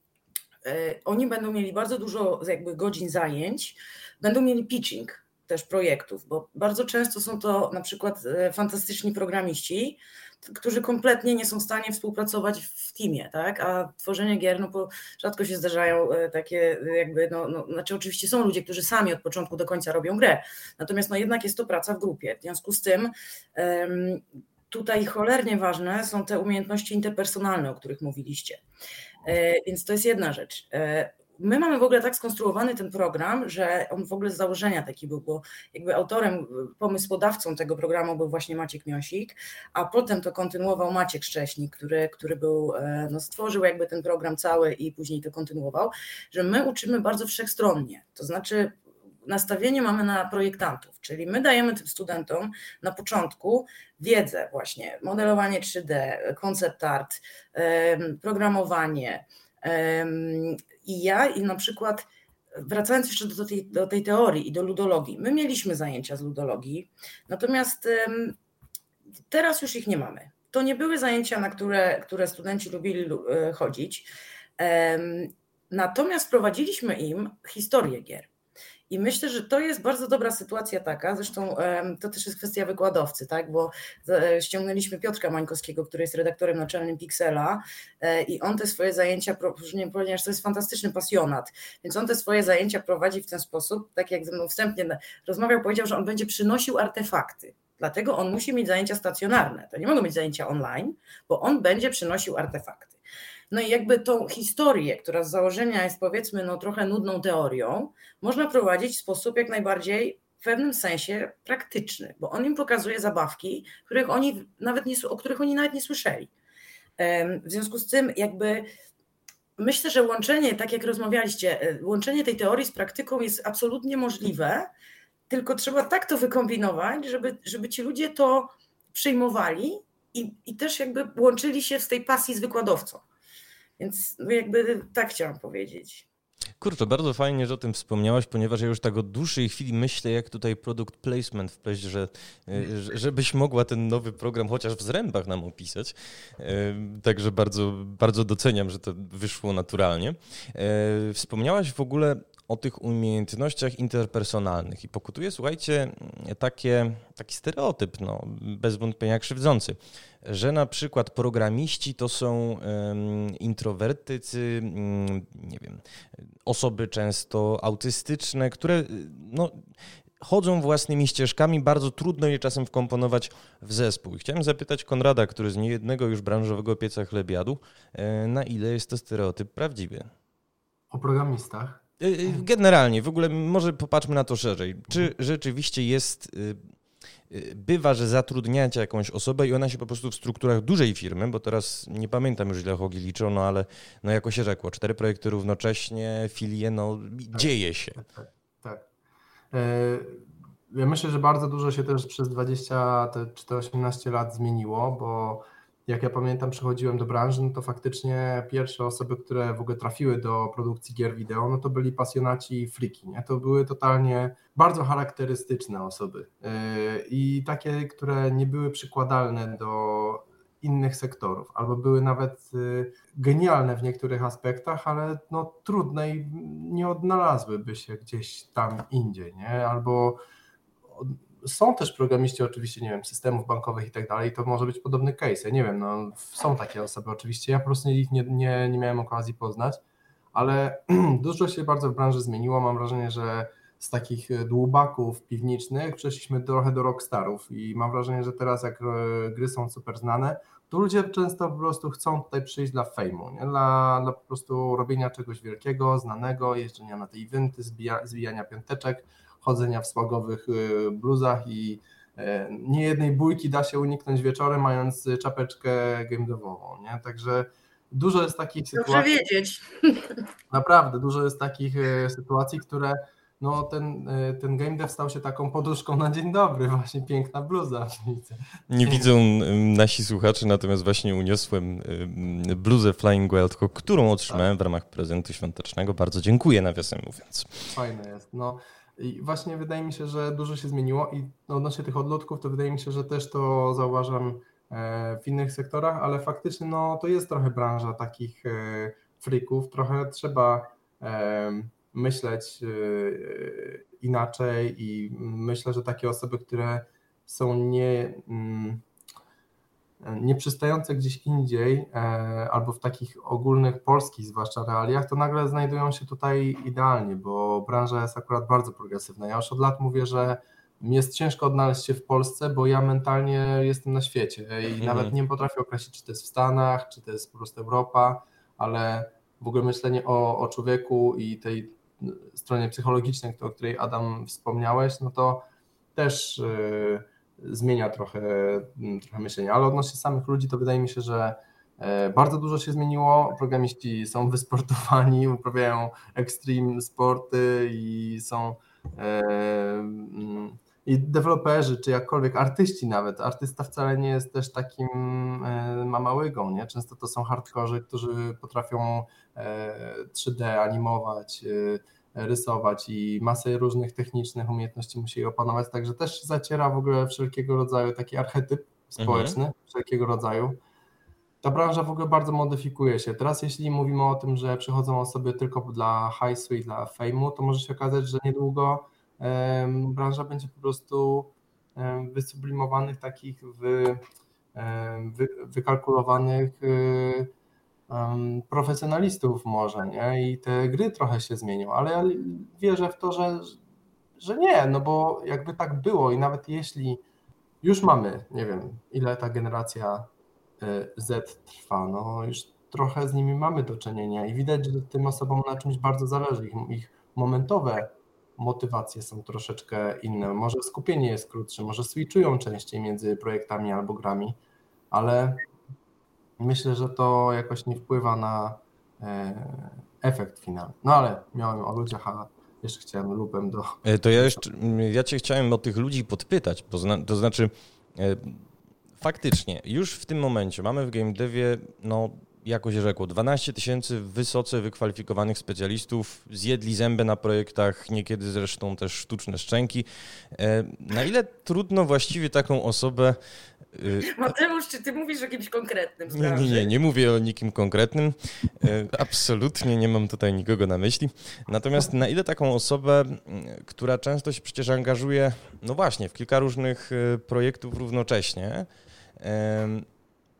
Speaker 4: oni będą mieli bardzo dużo jakby godzin zajęć, będą mieli pitching też projektów, bo bardzo często są to na przykład e, fantastyczni programiści, którzy kompletnie nie są w stanie współpracować w teamie, tak? A tworzenie gier, no bo rzadko się zdarzają e, takie jakby, no, no, znaczy oczywiście są ludzie, którzy sami od początku do końca robią grę, natomiast no jednak jest to praca w grupie. W związku z tym um, tutaj cholernie ważne są te umiejętności interpersonalne, o których mówiliście. E, więc to jest jedna rzecz. My mamy w ogóle tak skonstruowany ten program, że on w ogóle z założenia taki był, bo jakby autorem, pomysłodawcą tego programu był właśnie Maciek Miosik, a potem to kontynuował Maciek Szcześnik, który, który był, e, no, stworzył jakby ten program cały i później to kontynuował, że my uczymy bardzo wszechstronnie, to znaczy nastawienie mamy na projektantów, czyli my dajemy tym studentom na początku wiedzę właśnie, modelowanie 3D, koncept art, programowanie, i ja i na przykład, wracając jeszcze do tej, do tej teorii i do ludologii, my mieliśmy zajęcia z ludologii, natomiast teraz już ich nie mamy. To nie były zajęcia, na które, które studenci lubili e, chodzić. Natomiast prowadziliśmy im historię gier. I myślę, że to jest bardzo dobra sytuacja taka, zresztą to też jest kwestia wykładowcy, tak? bo e, ściągnęliśmy Piotrka Mańkowskiego, który jest redaktorem naczelnym Pixela e, i on te swoje zajęcia, ponieważ to jest fantastyczny pasjonat, więc on te swoje zajęcia prowadzi w ten sposób, tak jak ze mną wstępnie rozmawiał, powiedział, że on będzie przynosił artefakty. Dlatego on musi mieć zajęcia stacjonarne. To nie mogą być zajęcia online, bo on będzie przynosił artefakty. No i jakby tą historię, która z założenia jest powiedzmy no trochę nudną teorią, można prowadzić w sposób jak najbardziej w pewnym sensie praktyczny, bo on im pokazuje zabawki, których oni nawet nie, o których oni nawet nie słyszeli. W związku z tym jakby myślę, że łączenie, tak jak rozmawialiście, e, łączenie tej teorii z praktyką jest absolutnie możliwe, tylko trzeba tak to wykombinować, żeby, żeby ci ludzie to przyjmowali i, i też jakby łączyli się z tej pasji z wykładowcą. Więc no jakby tak chciałam powiedzieć.
Speaker 1: Kurczę, bardzo fajnie, że o tym wspomniałaś, ponieważ ja już tak od dłuższej chwili myślę, jak tutaj produkt placement wpleść, że, żebyś mogła ten nowy program chociaż w zrębach nam opisać. E, także bardzo, bardzo doceniam, że to wyszło naturalnie. E, wspomniałaś w ogóle o tych umiejętnościach interpersonalnych i pokutuje, słuchajcie, takie, taki stereotyp, no, bez wątpienia krzywdzący, że na przykład programiści to są introwertycy, um, nie wiem, osoby często autystyczne, które no, chodzą własnymi ścieżkami, bardzo trudno je czasem wkomponować w zespół. chciałem zapytać Konrada, który z niejednego już branżowego pieca chlebiadu, e, na ile jest to stereotyp prawdziwy?
Speaker 2: O programistach?
Speaker 1: Y, y, generalnie, w ogóle może popatrzmy na to szerzej. Czy rzeczywiście jest, y, bywa, że zatrudniacie jakąś osobę i ona się po prostu w strukturach dużej firmy, bo teraz nie pamiętam już ile Hogi liczono, ale no jako się rzekło, cztery projekty równocześnie, filie, no tak, dzieje się.
Speaker 2: Tak, tak. Ja myślę, że bardzo dużo się też przez 20 czy te 18 lat zmieniło, bo jak ja pamiętam, przychodziłem do branży, no to faktycznie pierwsze osoby, które w ogóle trafiły do produkcji gier wideo, no to byli pasjonaci friki, nie? To były totalnie bardzo charakterystyczne osoby yy, i takie, które nie były przykładalne do innych sektorów, albo były nawet yy, genialne w niektórych aspektach, ale no trudne i nie odnalazłyby się gdzieś tam indziej, nie? Albo są też programiści oczywiście, nie wiem, systemów bankowych i tak dalej, to może być podobny case, ja nie wiem, no, są takie osoby oczywiście, ja po prostu ich nie, nie, nie miałem okazji poznać, ale [CLEARS THROAT] dużo się bardzo w branży zmieniło, mam wrażenie, że z takich dłubaków piwniczych przeszliśmy trochę do rockstarów i mam wrażenie, że teraz jak e, gry są super znane, to ludzie często po prostu chcą tutaj przyjść dla fejmu, nie? Dla, dla po prostu robienia czegoś wielkiego, znanego, jeżdżenia na te eventy, zbija, zbijania piąteczek, chodzenia w słagowych y, bluzach i e, nie jednej bójki da się uniknąć wieczorem, mając czapeczkę game devową, nie? Także dużo jest takich
Speaker 4: Dobrze sytuacji. wiedzieć. [LAUGHS]
Speaker 2: Naprawdę, dużo jest takich sytuacji, które no ten, ten game dev stał się taką poduszką na dzień dobry, [LAUGHS] właśnie piękna bluza. [LAUGHS]
Speaker 1: Nie widzą nasi słuchacze, natomiast właśnie uniosłem bluzę Flying Wild, którą otrzymałem w ramach prezentu świątecznego. Bardzo dziękuję, nawiasem mówiąc.
Speaker 2: Fajne jest. No, i właśnie wydaje mi się, że dużo się zmieniło i odnośnie tych odlotków, to wydaje mi się, że też to zauważam e, w innych sektorach, ale faktycznie no, to jest trochę branża takich e, frików, trochę trzeba e, myśleć inaczej i myślę, że takie osoby, które są nie mm, nieprzystające gdzieś indziej, e, albo w takich ogólnych polskich zwłaszcza realiach, to nagle znajdują się tutaj idealnie, bo branża jest akurat bardzo progresywna. Ja już od lat mówię, że mi jest ciężko odnaleźć się w Polsce, bo ja mentalnie jestem na świecie i mhm. nawet nie potrafię określić, czy to jest w Stanach, czy to jest po prostu Europa, ale w ogóle myślenie o, o człowieku i tej stronie psychologicznej, o której Adam wspomniałeś, no to też yy, zmienia trochę, mm, trochę myślenia, ale odnośnie samych ludzi to wydaje mi się, że e, bardzo dużo się zmieniło. Programiści są wysportowani, [LAUGHS] uprawiają extreme sporty i są e, mm, i deweloperzy, czy jakkolwiek artyści nawet. Artysta wcale nie jest też takim e, mamałygą, nie? Często to są hardkorzy, którzy potrafią 3D animować, rysować i masę różnych technicznych umiejętności musi opanować, także też zaciera w ogóle wszelkiego rodzaju taki archetyp społeczny, mhm. wszelkiego rodzaju. Ta branża w ogóle bardzo modyfikuje się. Teraz jeśli mówimy o tym, że przychodzą osoby tylko dla hajsu i dla fejmu, to może się okazać, że niedługo um, branża będzie po prostu um, wysublimowanych takich wy, um, wy, wykalkulowanych y, profesjonalistów może, nie? I te gry trochę się zmienią, ale ja wierzę w to, że, że nie, no bo jakby tak było i nawet jeśli już mamy, nie wiem, ile ta generacja y, Z trwa, no już trochę z nimi mamy do czynienia i widać, że tym osobom na czymś bardzo zależy. Ich, ich momentowe motywacje są troszeczkę inne. Może skupienie jest krótsze, może switchują częściej między projektami albo grami, ale myślę, że to jakoś nie wpływa na e, efekt finalny. No ale miałem o ludziach, a jeszcze chciałem lupem do...
Speaker 1: E, to ja jeszcze, ja cię chciałem o tych ludzi podpytać, to znaczy e, faktycznie już w tym momencie mamy w game devie no jakoś rzekło, 12 tysięcy wysoce wykwalifikowanych specjalistów, zjedli zęby na projektach, niekiedy zresztą też sztuczne szczęki. Na ile trudno właściwie taką osobę
Speaker 4: Y, Mateusz, czy ty mówisz o kimś konkretnym?
Speaker 1: Nie, nie, nie, nie mówię o nikim konkretnym. Y, absolutnie nie mam tutaj nikogo na myśli. Natomiast na ile taką osobę, która często się przecież angażuje, no właśnie, w kilka różnych projektów równocześnie,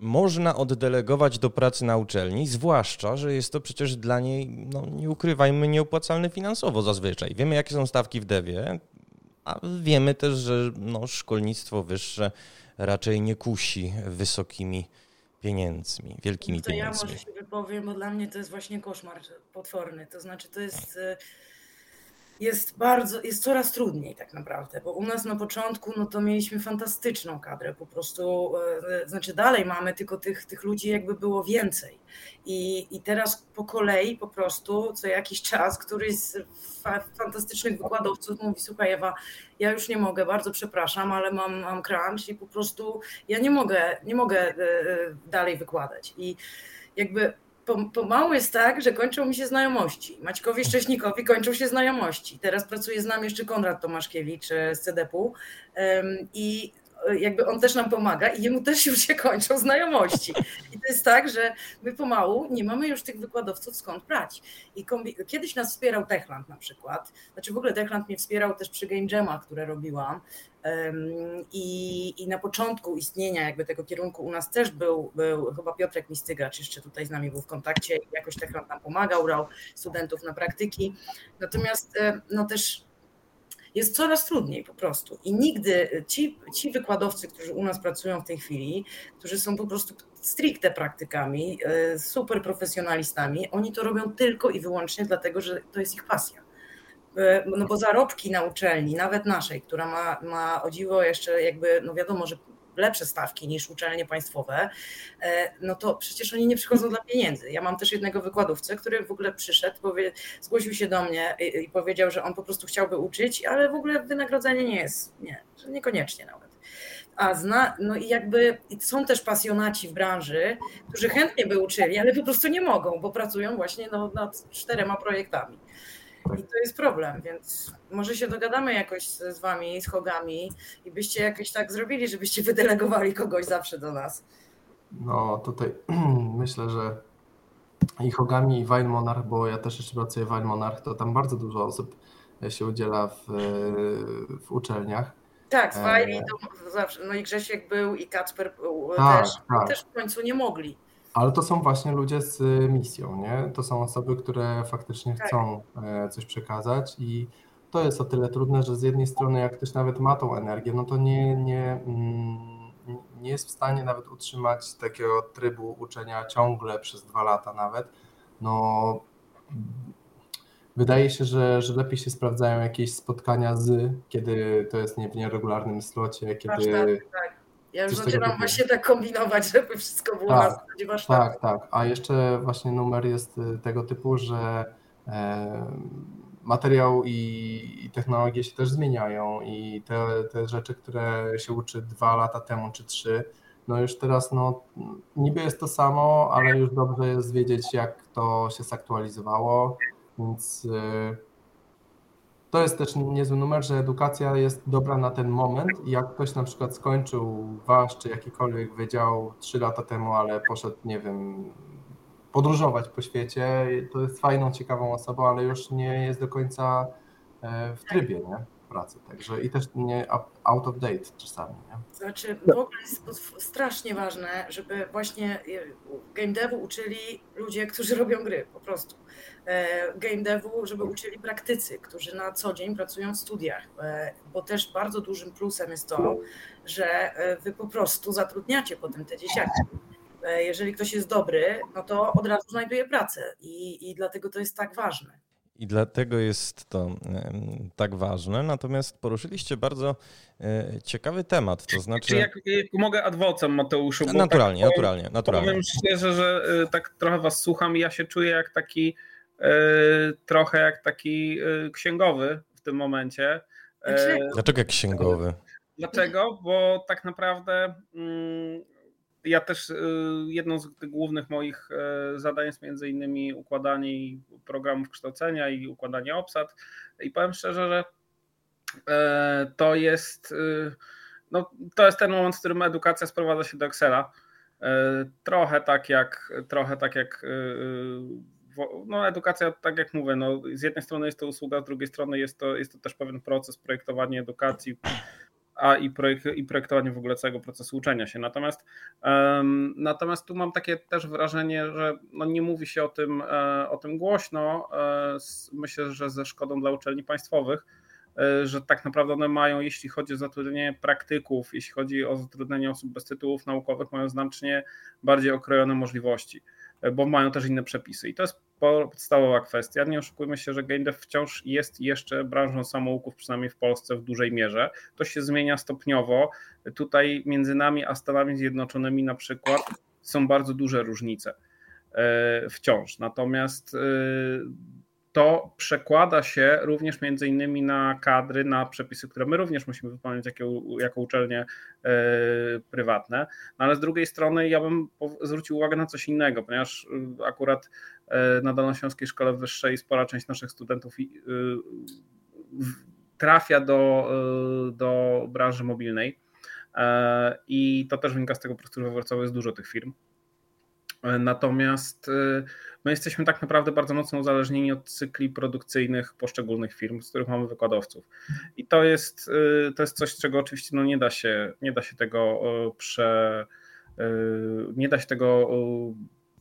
Speaker 1: można oddelegować do pracy na uczelni, zwłaszcza, że jest to przecież dla niej, no nie ukrywajmy, nieopłacalne finansowo zazwyczaj. Wiemy, jakie są stawki w dewie, a wiemy też, że no, szkolnictwo wyższe raczej nie kusi wysokimi pieniędzmi, wielkimi
Speaker 4: to
Speaker 1: pieniędzmi.
Speaker 4: Ja może się wypowiem, bo dla mnie to jest właśnie koszmar potworny. To znaczy, to jest. E, jest bardzo, jest coraz trudniej tak naprawdę, bo u nas na początku no to mieliśmy fantastyczną kadrę, po prostu, e, znaczy dalej mamy, tylko tych, tych ludzi jakby było więcej. I, i teraz po kolei po prostu co jakiś czas któryś z fa fantastycznych wykładowców mówi, słuchaj Ewa, ja już nie mogę, bardzo przepraszam, ale mam, mam crunch i po prostu ja nie mogę, nie mogę e, e, dalej wykładać i jakby pomału jest tak, że kończą mi się znajomości. Maćkowi Szcześnikowi kończą się znajomości. Teraz pracuje z nami jeszcze Konrad Tomaszkiewicz e, z CDP-u i jakby on też nam pomaga i jemu też już się kończą znajomości. I to jest tak, że my pomału nie mamy już tych wykładowców skąd brać. I kiedyś nas wspierał Techland na przykład, znaczy w ogóle Techland mnie wspierał też przy Game Jamach, które robiłam i, i na początku istnienia jakby tego kierunku u nas też był, był chyba Piotrek Mistygacz jeszcze tutaj z nami był w kontakcie jakoś Techland nam pomagał, brał studentów na praktyki. Natomiast no też jest coraz trudniej po prostu. I nigdy ci, ci wykładowcy, którzy u nas pracują w tej chwili, którzy są po prostu stricte praktykami, e, super profesjonalistami, oni to robią tylko i wyłącznie dlatego, że to jest ich pasja. E, no bo zarobki na uczelni, nawet naszej, która ma, ma o dziwo jeszcze jakby, no wiadomo, że lepsze stawki niż uczelnie państwowe, e, no to przecież oni nie przychodzą dla pieniędzy. Ja mam też jednego wykładowcę, który w ogóle przyszedł, powie, zgłosił się do mnie i, powiedział, że on po prostu chciałby uczyć, ale w ogóle wynagrodzenie nie jest, nie, że niekoniecznie nawet. A zna, no i jakby są też pasjonaci w branży, którzy chętnie by uczyli, ale po prostu nie mogą, bo pracują właśnie no, nad czterema projektami. I to jest problem, więc może się dogadamy jakoś z, wami, z Hogami i byście jakoś tak zrobili, żebyście wydelegowali kogoś zawsze do nas.
Speaker 2: No tutaj [CLEARS THROAT] myślę, że i Hogami i Wine Monarch, bo ja też jeszcze pracuję w Wine Monarch, to tam bardzo dużo osób się udziela w, w uczelniach.
Speaker 4: Tak, z Wajli to zawsze, no i Grzesiek był i Kacper był tak, też, tak. też w końcu nie mogli.
Speaker 2: Ale to są właśnie ludzie z y, misją, nie? To są osoby, które faktycznie tak. chcą e, coś przekazać i to jest o tyle trudne, że z jednej strony jak ktoś nawet ma tą energię, no to nie, nie, mm, nie jest w stanie nawet utrzymać takiego trybu uczenia ciągle przez dwa lata nawet. No wydaje się, że, że lepiej się sprawdzają jakieś spotkania z, kiedy to jest nie w nieregularnym slocie, kiedy...
Speaker 4: Tak, tak. Ja już zaczynam właśnie tak kombinować, [LAUGHS] żeby wszystko było tak, na zasadzie
Speaker 2: warsztatu. Tak, tak. A jeszcze właśnie numer jest y, tego typu, że e, materiał i, i, technologie się też zmieniają i te, te rzeczy, które się uczy dwa lata temu czy trzy, no już teraz no, niby jest to samo, ale już dobrze jest wiedzieć, jak to się zaktualizowało, więc y, to jest też niezły numer, że edukacja jest dobra na ten moment i jak ktoś na przykład skończył wasz czy jakikolwiek wydział 3 lata temu, ale poszedł, nie wiem, podróżować po świecie, to jest fajną, ciekawą osobą, ale już nie jest do końca e, w trybie, nie? Pracy. Także i też nie out of date czasami. Nie?
Speaker 4: Znaczy, w ogóle jest strasznie ważne, żeby właśnie game devu uczyli ludzie, którzy [LAUGHS] robią gry po prostu. E, game devu, żeby uczyli praktycy, którzy na co dzień pracują w studiach, e, bo też bardzo dużym plusem jest to, że e, wy po prostu zatrudniacie potem te dzieciaki. Jeżeli ktoś jest dobry, no to od razu znajduje pracę i, i dlatego to jest tak ważne.
Speaker 1: I dlatego jest to tak ważne. Natomiast poruszyliście bardzo e, ciekawy temat, to znaczy... Czy
Speaker 3: jak, jak mogę adwocem Mateuszu?
Speaker 1: Naturalnie, tak naturalnie, naturalnie.
Speaker 3: Powiem szczerze, że e, tak trochę was słucham i ja się czuję jak taki e, trochę jak taki księgowy w tym momencie.
Speaker 1: Dlaczego jak księgowy?
Speaker 3: Dlaczego? Bo tak naprawdę mm, ja też y, jedną z głównych moich e, zadań jest między innymi układanie programów kształcenia i układanie obsad. I powiem szczerze, że e, to jest, y, no, to jest ten moment, w którym edukacja sprowadza się do Excela. Trochę tak jak, trochę tak jak y, no, edukacja, tak jak mówię, no, z jednej strony jest to usługa, z drugiej strony jest to, jest to też pewien proces projektowania edukacji, a i, projek i projektowanie w ogóle całego procesu uczenia się. Natomiast, um, natomiast tu mam takie też wrażenie, że no nie mówi się o tym, e, o tym głośno. E, myślę, że ze szkodą dla uczelni państwowych, e, że tak naprawdę one mają, jeśli chodzi o zatrudnienie praktyków, jeśli chodzi o zatrudnienie osób bez tytułów naukowych, mają znacznie bardziej okrojone możliwości, bo mają też inne przepisy. I to jest podstawowa kwestia. Nie oszukujmy się, że game dev wciąż jest jeszcze branżą samouków, przynajmniej w Polsce w dużej mierze. To się zmienia stopniowo. Tutaj między nami a Stanami Zjednoczonymi na przykład są bardzo duże różnice e, wciąż. Natomiast e, to przekłada się również między innymi na kadry, na przepisy, które my również musimy wypełniać jako, jako uczelnie e, prywatne. No ale z drugiej strony ja bym zwrócił uwagę na coś innego, ponieważ akurat na Dolnośląskiej Szkole Wyższej spora część naszych studentów trafia do, do branży mobilnej i to też wynika z tego prostu, że we Wrocławiu jest dużo tych firm Natomiast y, my jesteśmy tak naprawdę bardzo mocno uzależnieni od cykli produkcyjnych poszczególnych firm, z których mamy wykładowców. I to jest, y, to jest coś, czego oczywiście no nie, da się, nie da się tego prze. Y, nie da się tego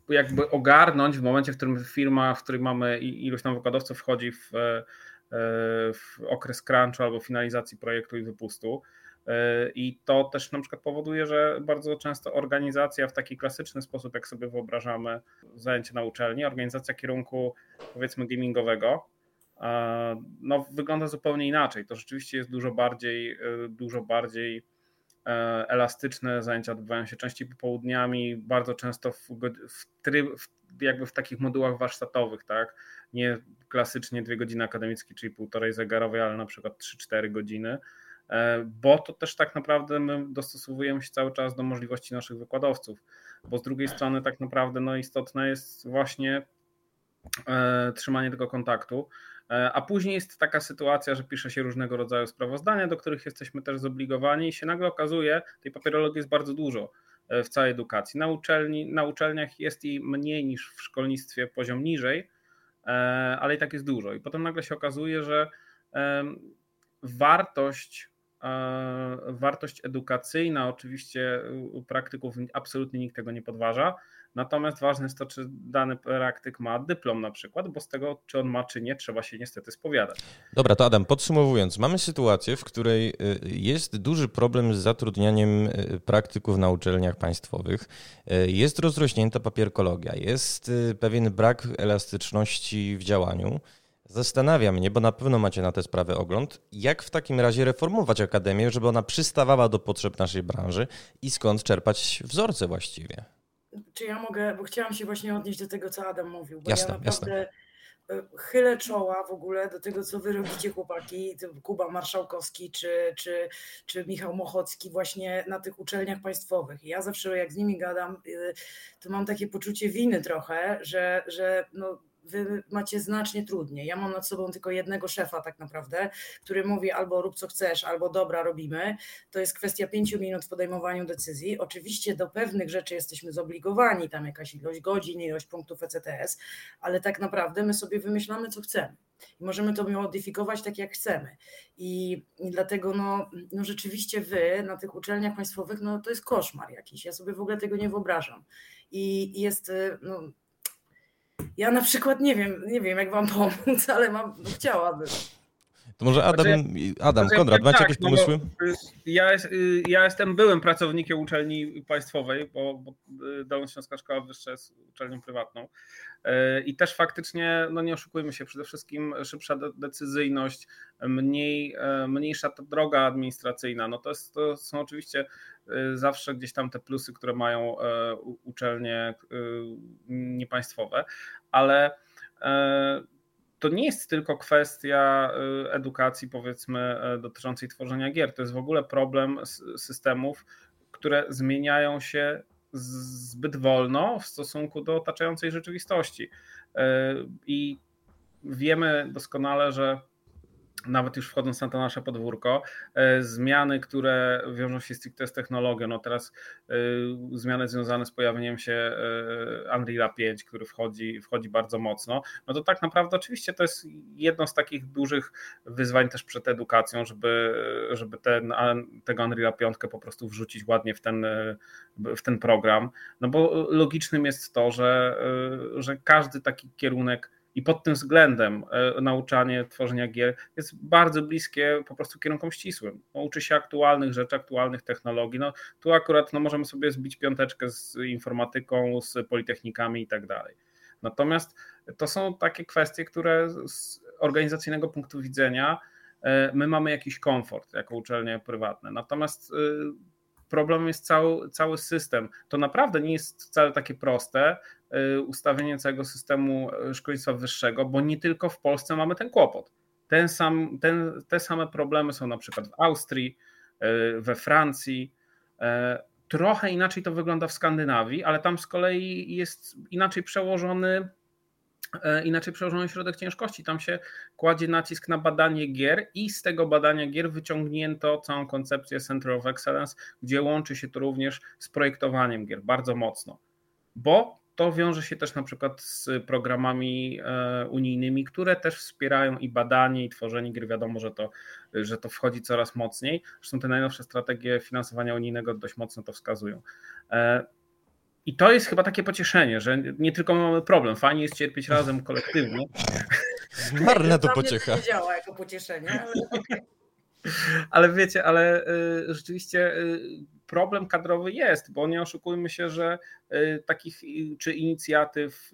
Speaker 3: jakby ogarnąć w momencie, w którym firma, w której mamy iluś tam wykładowców wchodzi w, w okres crunchu albo finalizacji projektu i wypustu. I to też na przykład powoduje, że bardzo często organizacja w taki klasyczny sposób, jak sobie wyobrażamy zajęcie na uczelni, organizacja kierunku powiedzmy gamingowego, no, wygląda zupełnie inaczej. To rzeczywiście jest dużo bardziej, dużo bardziej e, elastyczne. Zajęcia odbywają się częściej popołudniami, bardzo często w, w, tryb, w, jakby w takich modułach warsztatowych, tak? Nie klasycznie dwie godziny akademickie, czyli półtorej zegarowej, ale na przykład 3-4 godziny. E, bo to też tak naprawdę my dostosowujemy się cały czas do możliwości naszych wykładowców, bo z drugiej strony tak naprawdę no istotne jest właśnie e, trzymanie tego kontaktu, e, a później jest taka sytuacja, że pisze się różnego rodzaju sprawozdania, do których jesteśmy też zobligowani i się nagle okazuje, tej papierologii jest bardzo dużo w całej edukacji. Na, uczelni, na uczelniach jest jej mniej niż w szkolnictwie poziom niżej, ale i tak jest dużo. I potem nagle się okazuje, że wartość wartość edukacyjna, oczywiście u praktyków absolutnie nikt tego nie podważa. Natomiast ważne jest to, czy dany praktyk ma dyplom na przykład, bo z tego, czy on ma, czy nie, trzeba się niestety spowiadać.
Speaker 1: Dobra, to Adam, podsumowując, mamy sytuację, w której y, jest duży problem z zatrudnianiem y, praktyków na uczelniach państwowych. Y, jest rozrośnięta papierkologia, jest pewien brak elastyczności w działaniu. Zastanawia mnie, bo na pewno macie na tę sprawę ogląd, jak w takim razie reformować akademię, żeby ona przystawała do potrzeb naszej branży i skąd czerpać wzorce właściwie.
Speaker 4: Czy ja mogę, bo chciałam się właśnie odnieść do tego, co Adam mówił, bo
Speaker 1: jasne,
Speaker 4: ja naprawdę
Speaker 1: jasne.
Speaker 4: Chylę czoła w ogóle do tego, co wy robicie chłopaki, Kuba Marszałkowski czy, czy, czy Michał Mochocki właśnie na tych uczelniach państwowych. ja zawsze jak z nimi gadam, e, to mam takie poczucie winy trochę, że, że no, wy macie znacznie trudniej. Ja mam nad sobą tylko jednego szefa tak naprawdę, który mówi albo rób co chcesz, albo dobra, robimy. To jest kwestia pięciu minut w podejmowaniu decyzji. Oczywiście do pewnych rzeczy jesteśmy zobligowani, tam jakaś ilość godzin, ilość punktów ECTS, ale tak naprawdę my sobie wymyślamy, co chcemy. I możemy to modyfikować tak, jak chcemy. I, i dlatego no, no rzeczywiście wy na tych uczelniach państwowych, no to jest koszmar jakiś. Ja sobie w ogóle tego nie wyobrażam. I jest no, ja na przykład nie wiem, nie wiem jak wam pomóc, [LAUGHS] ale mam, chciałabym.
Speaker 1: To może Adam, znaczy, Adam znaczy, Konrad, macie tak, jakieś no pomysły?
Speaker 3: No, ja, ja jestem byłym pracownikiem uczelni państwowej, bo, bo Dolnośląska Szkoła Wyższa jest uczelnią prywatną e, i też faktycznie, no nie oszukujmy się, przede wszystkim szybsza decyzyjność, mniej, e, mniejsza ta droga administracyjna, no to, jest, to są oczywiście zawsze gdzieś tam te plusy, które mają uczelnie niepaństwowe, ale to nie jest tylko kwestia y, edukacji, powiedzmy, y, dotyczącej tworzenia gier. To jest w ogóle problem systemów, które zmieniają się zbyt wolno w stosunku do otaczającej rzeczywistości. Y, I wiemy doskonale, że nawet już wchodząc na to nasze podwórko, e, zmiany, które wiążą się stricte z technologią, no teraz e, zmiany związane z pojawieniem się e, Unreal 5, który wchodzi, wchodzi bardzo mocno, no to tak naprawdę oczywiście to jest jedno z takich dużych wyzwań też przed edukacją, żeby, żeby ten, tego Unreal 5 po prostu wrzucić ładnie w ten, w ten program, no bo logicznym jest to, że, że każdy taki kierunek i pod tym względem e, nauczanie tworzenia gier jest bardzo bliskie po prostu kierunkom ścisłym. No, uczy się aktualnych rzeczy, aktualnych technologii. No, tu akurat no, możemy sobie zbić piąteczkę z informatyką, z politechnikami i tak dalej. Natomiast to są takie kwestie, które z organizacyjnego punktu widzenia e, my mamy jakiś komfort jako uczelnie prywatne. Natomiast problemem jest cały, cały system. To naprawdę nie jest wcale takie proste e, ustawienie całego systemu szkolnictwa wyższego, bo nie tylko w Polsce mamy ten kłopot. Ten sam, ten, te same problemy są na przykład w Austrii, we Francji. Trochę inaczej to wygląda w Skandynawii, ale tam z kolei jest inaczej przełożony inaczej przełożony środek ciężkości. Tam się kładzie nacisk na badanie gier i z tego badania gier wyciągnięto całą koncepcję Center of Excellence, gdzie łączy się to również z projektowaniem gier bardzo mocno. Bo to wiąże się też na przykład z programami e, unijnymi, które też wspierają i badanie, i tworzenie gier. Wiadomo, że to, że to wchodzi coraz mocniej. Zresztą te najnowsze strategie finansowania unijnego dość mocno to wskazują. I to jest chyba takie pocieszenie, że nie tylko mamy problem, fajnie jest cierpieć razem kolektywnie.
Speaker 1: Marne to pociecha.
Speaker 4: Nie działa jako pocieszenie, ale
Speaker 3: Ale wiecie, ale y, rzeczywiście y, problem kadrowy jest, bo nie oszukujmy się, że y, takich czy inicjatyw,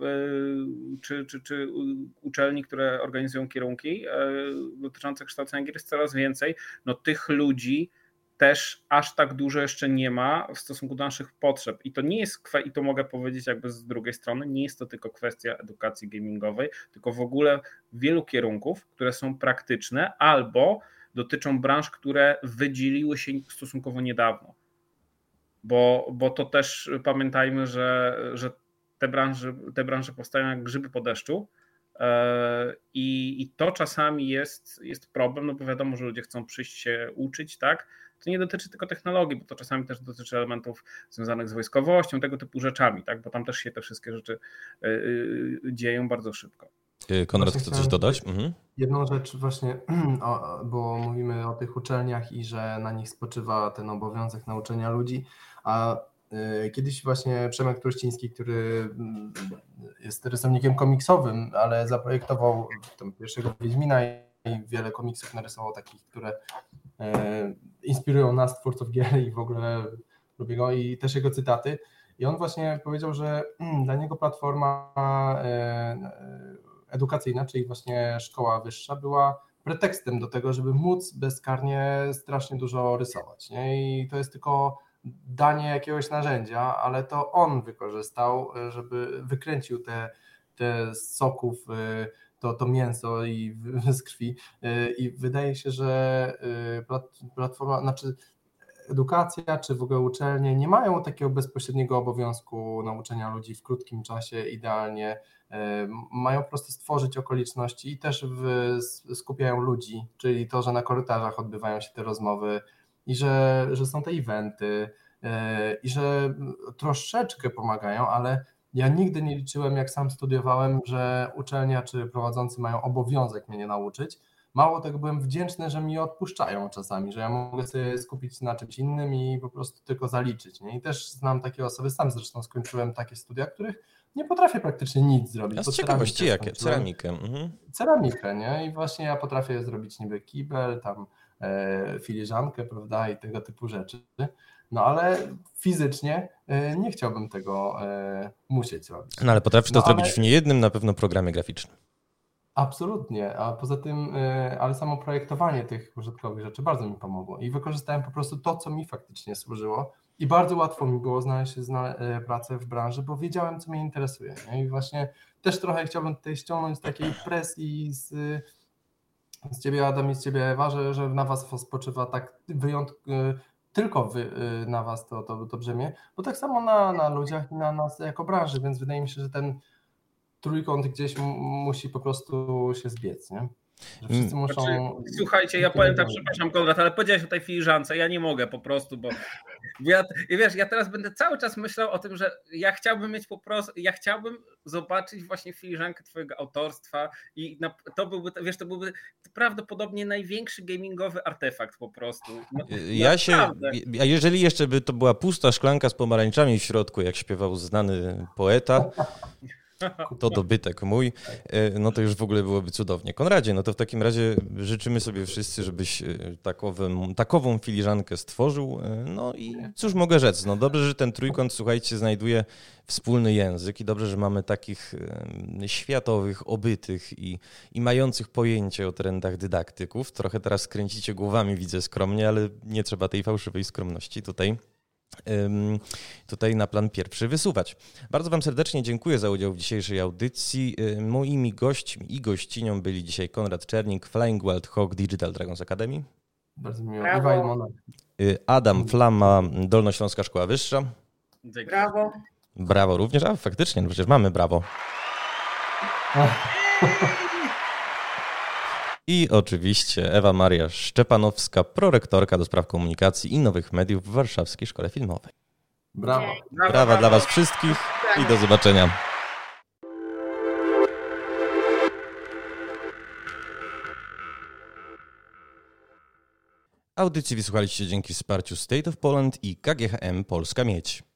Speaker 3: czy, czy, czy uczelni, które organizują kierunki dotyczące kształcenia gier jest coraz więcej. No tych ludzi też aż tak dużo jeszcze nie ma w stosunku do naszych potrzeb. I to nie jest, i to mogę powiedzieć jakby z drugiej strony, nie jest to tylko kwestia edukacji gamingowej, tylko w ogóle wielu kierunków, które są praktyczne albo dotyczą branż, które wydzieliły się stosunkowo niedawno. Bo, bo to też pamiętajmy, że, że te, branże, te branże powstają jak grzyby po deszczu. E, I, I to czasami jest, jest problem, no bo wiadomo, że ludzie chcą przyjść się uczyć, tak? To nie dotyczy tylko technologii, bo to czasami też dotyczy elementów związanych z wojskowością, tego typu rzeczami, tak? bo tam też się te wszystkie rzeczy y, y, dzieją bardzo szybko.
Speaker 1: Y, Konrad chce coś dodać? Mhm.
Speaker 2: Jedną rzecz właśnie, [CLEARS THROAT] bo mówimy o tych uczelniach i że na nich spoczywa ten obowiązek nauczenia ludzi, a Kiedyś właśnie Przemek Truściński, który mm, jest rysownikiem komiksowym, ale zaprojektował tam pierwszego Wiedźmina i wiele komiksów narysował takich, które E, inspirują nas, twórców gier i w ogóle lubię go i też jego cytaty. I on właśnie powiedział, że mm, dla niego platforma e, e, edukacyjna, czyli właśnie szkoła wyższa, była pretekstem do tego, żeby móc bezkarnie strasznie dużo rysować. Nie? I to jest tylko danie jakiegoś narzędzia, ale to on wykorzystał, żeby wykręcił te, te soków to, to mięso i [LAUGHS] z krwi. Y, I wydaje się, że y, platforma, znaczy edukacja czy w ogóle uczelnie nie mają takiego bezpośredniego obowiązku nauczenia ludzi w krótkim czasie idealnie. Y, mają po prostu stworzyć okoliczności i też w, skupiają ludzi, czyli to, że na korytarzach odbywają się te rozmowy i że, że są te eventy i że troszeczkę pomagają, ale ja nigdy nie liczyłem, jak sam studiowałem, że uczelnia czy prowadzący mają obowiązek mnie nie nauczyć. Mało tego, byłem wdzięczny, że mi odpuszczają czasami, że ja mogę sobie skupić na czymś innym i po prostu tylko zaliczyć. Nie? I też znam takie osoby, sam zresztą skończyłem takie studia, których nie potrafię praktycznie nic zrobić.
Speaker 1: A z ciekawości jakie? Ceramikę. Mhm.
Speaker 2: Ceramikę, nie? I właśnie ja potrafię zrobić niby kibel, tam e, filiżankę, prawda, i tego typu rzeczy. No ale fizycznie nie chciałbym tego e, musieć robić.
Speaker 1: No ale potrafisz to no, zrobić ale... w niejednym na pewno programie graficznym.
Speaker 2: Absolutnie, a poza tym, e, ale samo projektowanie tych użytkowych rzeczy bardzo mi pomogło i wykorzystałem po prostu to, co mi faktycznie służyło i bardzo łatwo mi było znaleźć pracę w branży, bo wiedziałem, co mnie interesuje. Nie? I właśnie też trochę chciałbym tutaj ściągnąć takiej presji z, z ciebie, Adam, i z ciebie, Ewa, że, że na was spoczywa tak wyjątkowy tylko wy, y, na was to, to, to brzemię, bo tak samo na, na ludziach i na nas jako branży, więc wydaje mi się, że ten trójkąt gdzieś musi po prostu się zbiec, nie?
Speaker 3: Wszyscy muszą... Znaczy, słuchajcie, ja powiem tak, przepraszam Konrad, ale powiedziałeś o tej filiżance, ja nie mogę po prostu, bo ja, i wiesz, ja teraz będę cały czas myślał o tym, że ja chciałbym mieć po prostu, ja chciałbym zobaczyć właśnie filiżankę twojego autorstwa i na, to byłby, wiesz, to byłby prawdopodobnie największy gamingowy artefakt po prostu. No,
Speaker 1: ja się, a jeżeli jeszcze by to była pusta szklanka z pomarańczami w środku, jak śpiewał znany poeta, to dobytek mój, e, no to już w ogóle byłoby cudownie. Konradzie, no to w takim razie życzymy sobie wszyscy, żebyś e, takową, takową filiżankę stworzył. E, no i cóż mogę rzec, no dobrze, że ten trójkąt, słuchajcie, znajduje wspólny język i dobrze, że mamy takich światowych, obytych i, i mających pojęcie o trendach dydaktyków. Trochę teraz kręcicie głowami, widzę skromnie, ale nie trzeba tej fałszywej skromności tutaj tutaj na plan pierwszy wysuwać. Bardzo Wam serdecznie dziękuję za udział w dzisiejszej audycji. Moimi gośćmi i gościnią byli dzisiaj Konrad Czernik, Flying Wild Hawk Digital Dragons Academy.
Speaker 2: Bardzo miło. Brawo. Iwa
Speaker 1: y, Adam Flama, Dolnośląska Szkoła Wyższa.
Speaker 4: Brawo.
Speaker 1: Brawo również, a faktycznie, no przecież mamy brawo. I oczywiście Ewa Maria Szczepanowska, prorektorka do spraw komunikacji i nowych mediów w Warszawskiej Szkole Filmowej.
Speaker 2: Brawo.
Speaker 1: Brawa, brawa dla Was wszystkich i do zobaczenia. Audycji wysłuchaliście dzięki wsparciu State of Poland i KGHM Polska Miedź.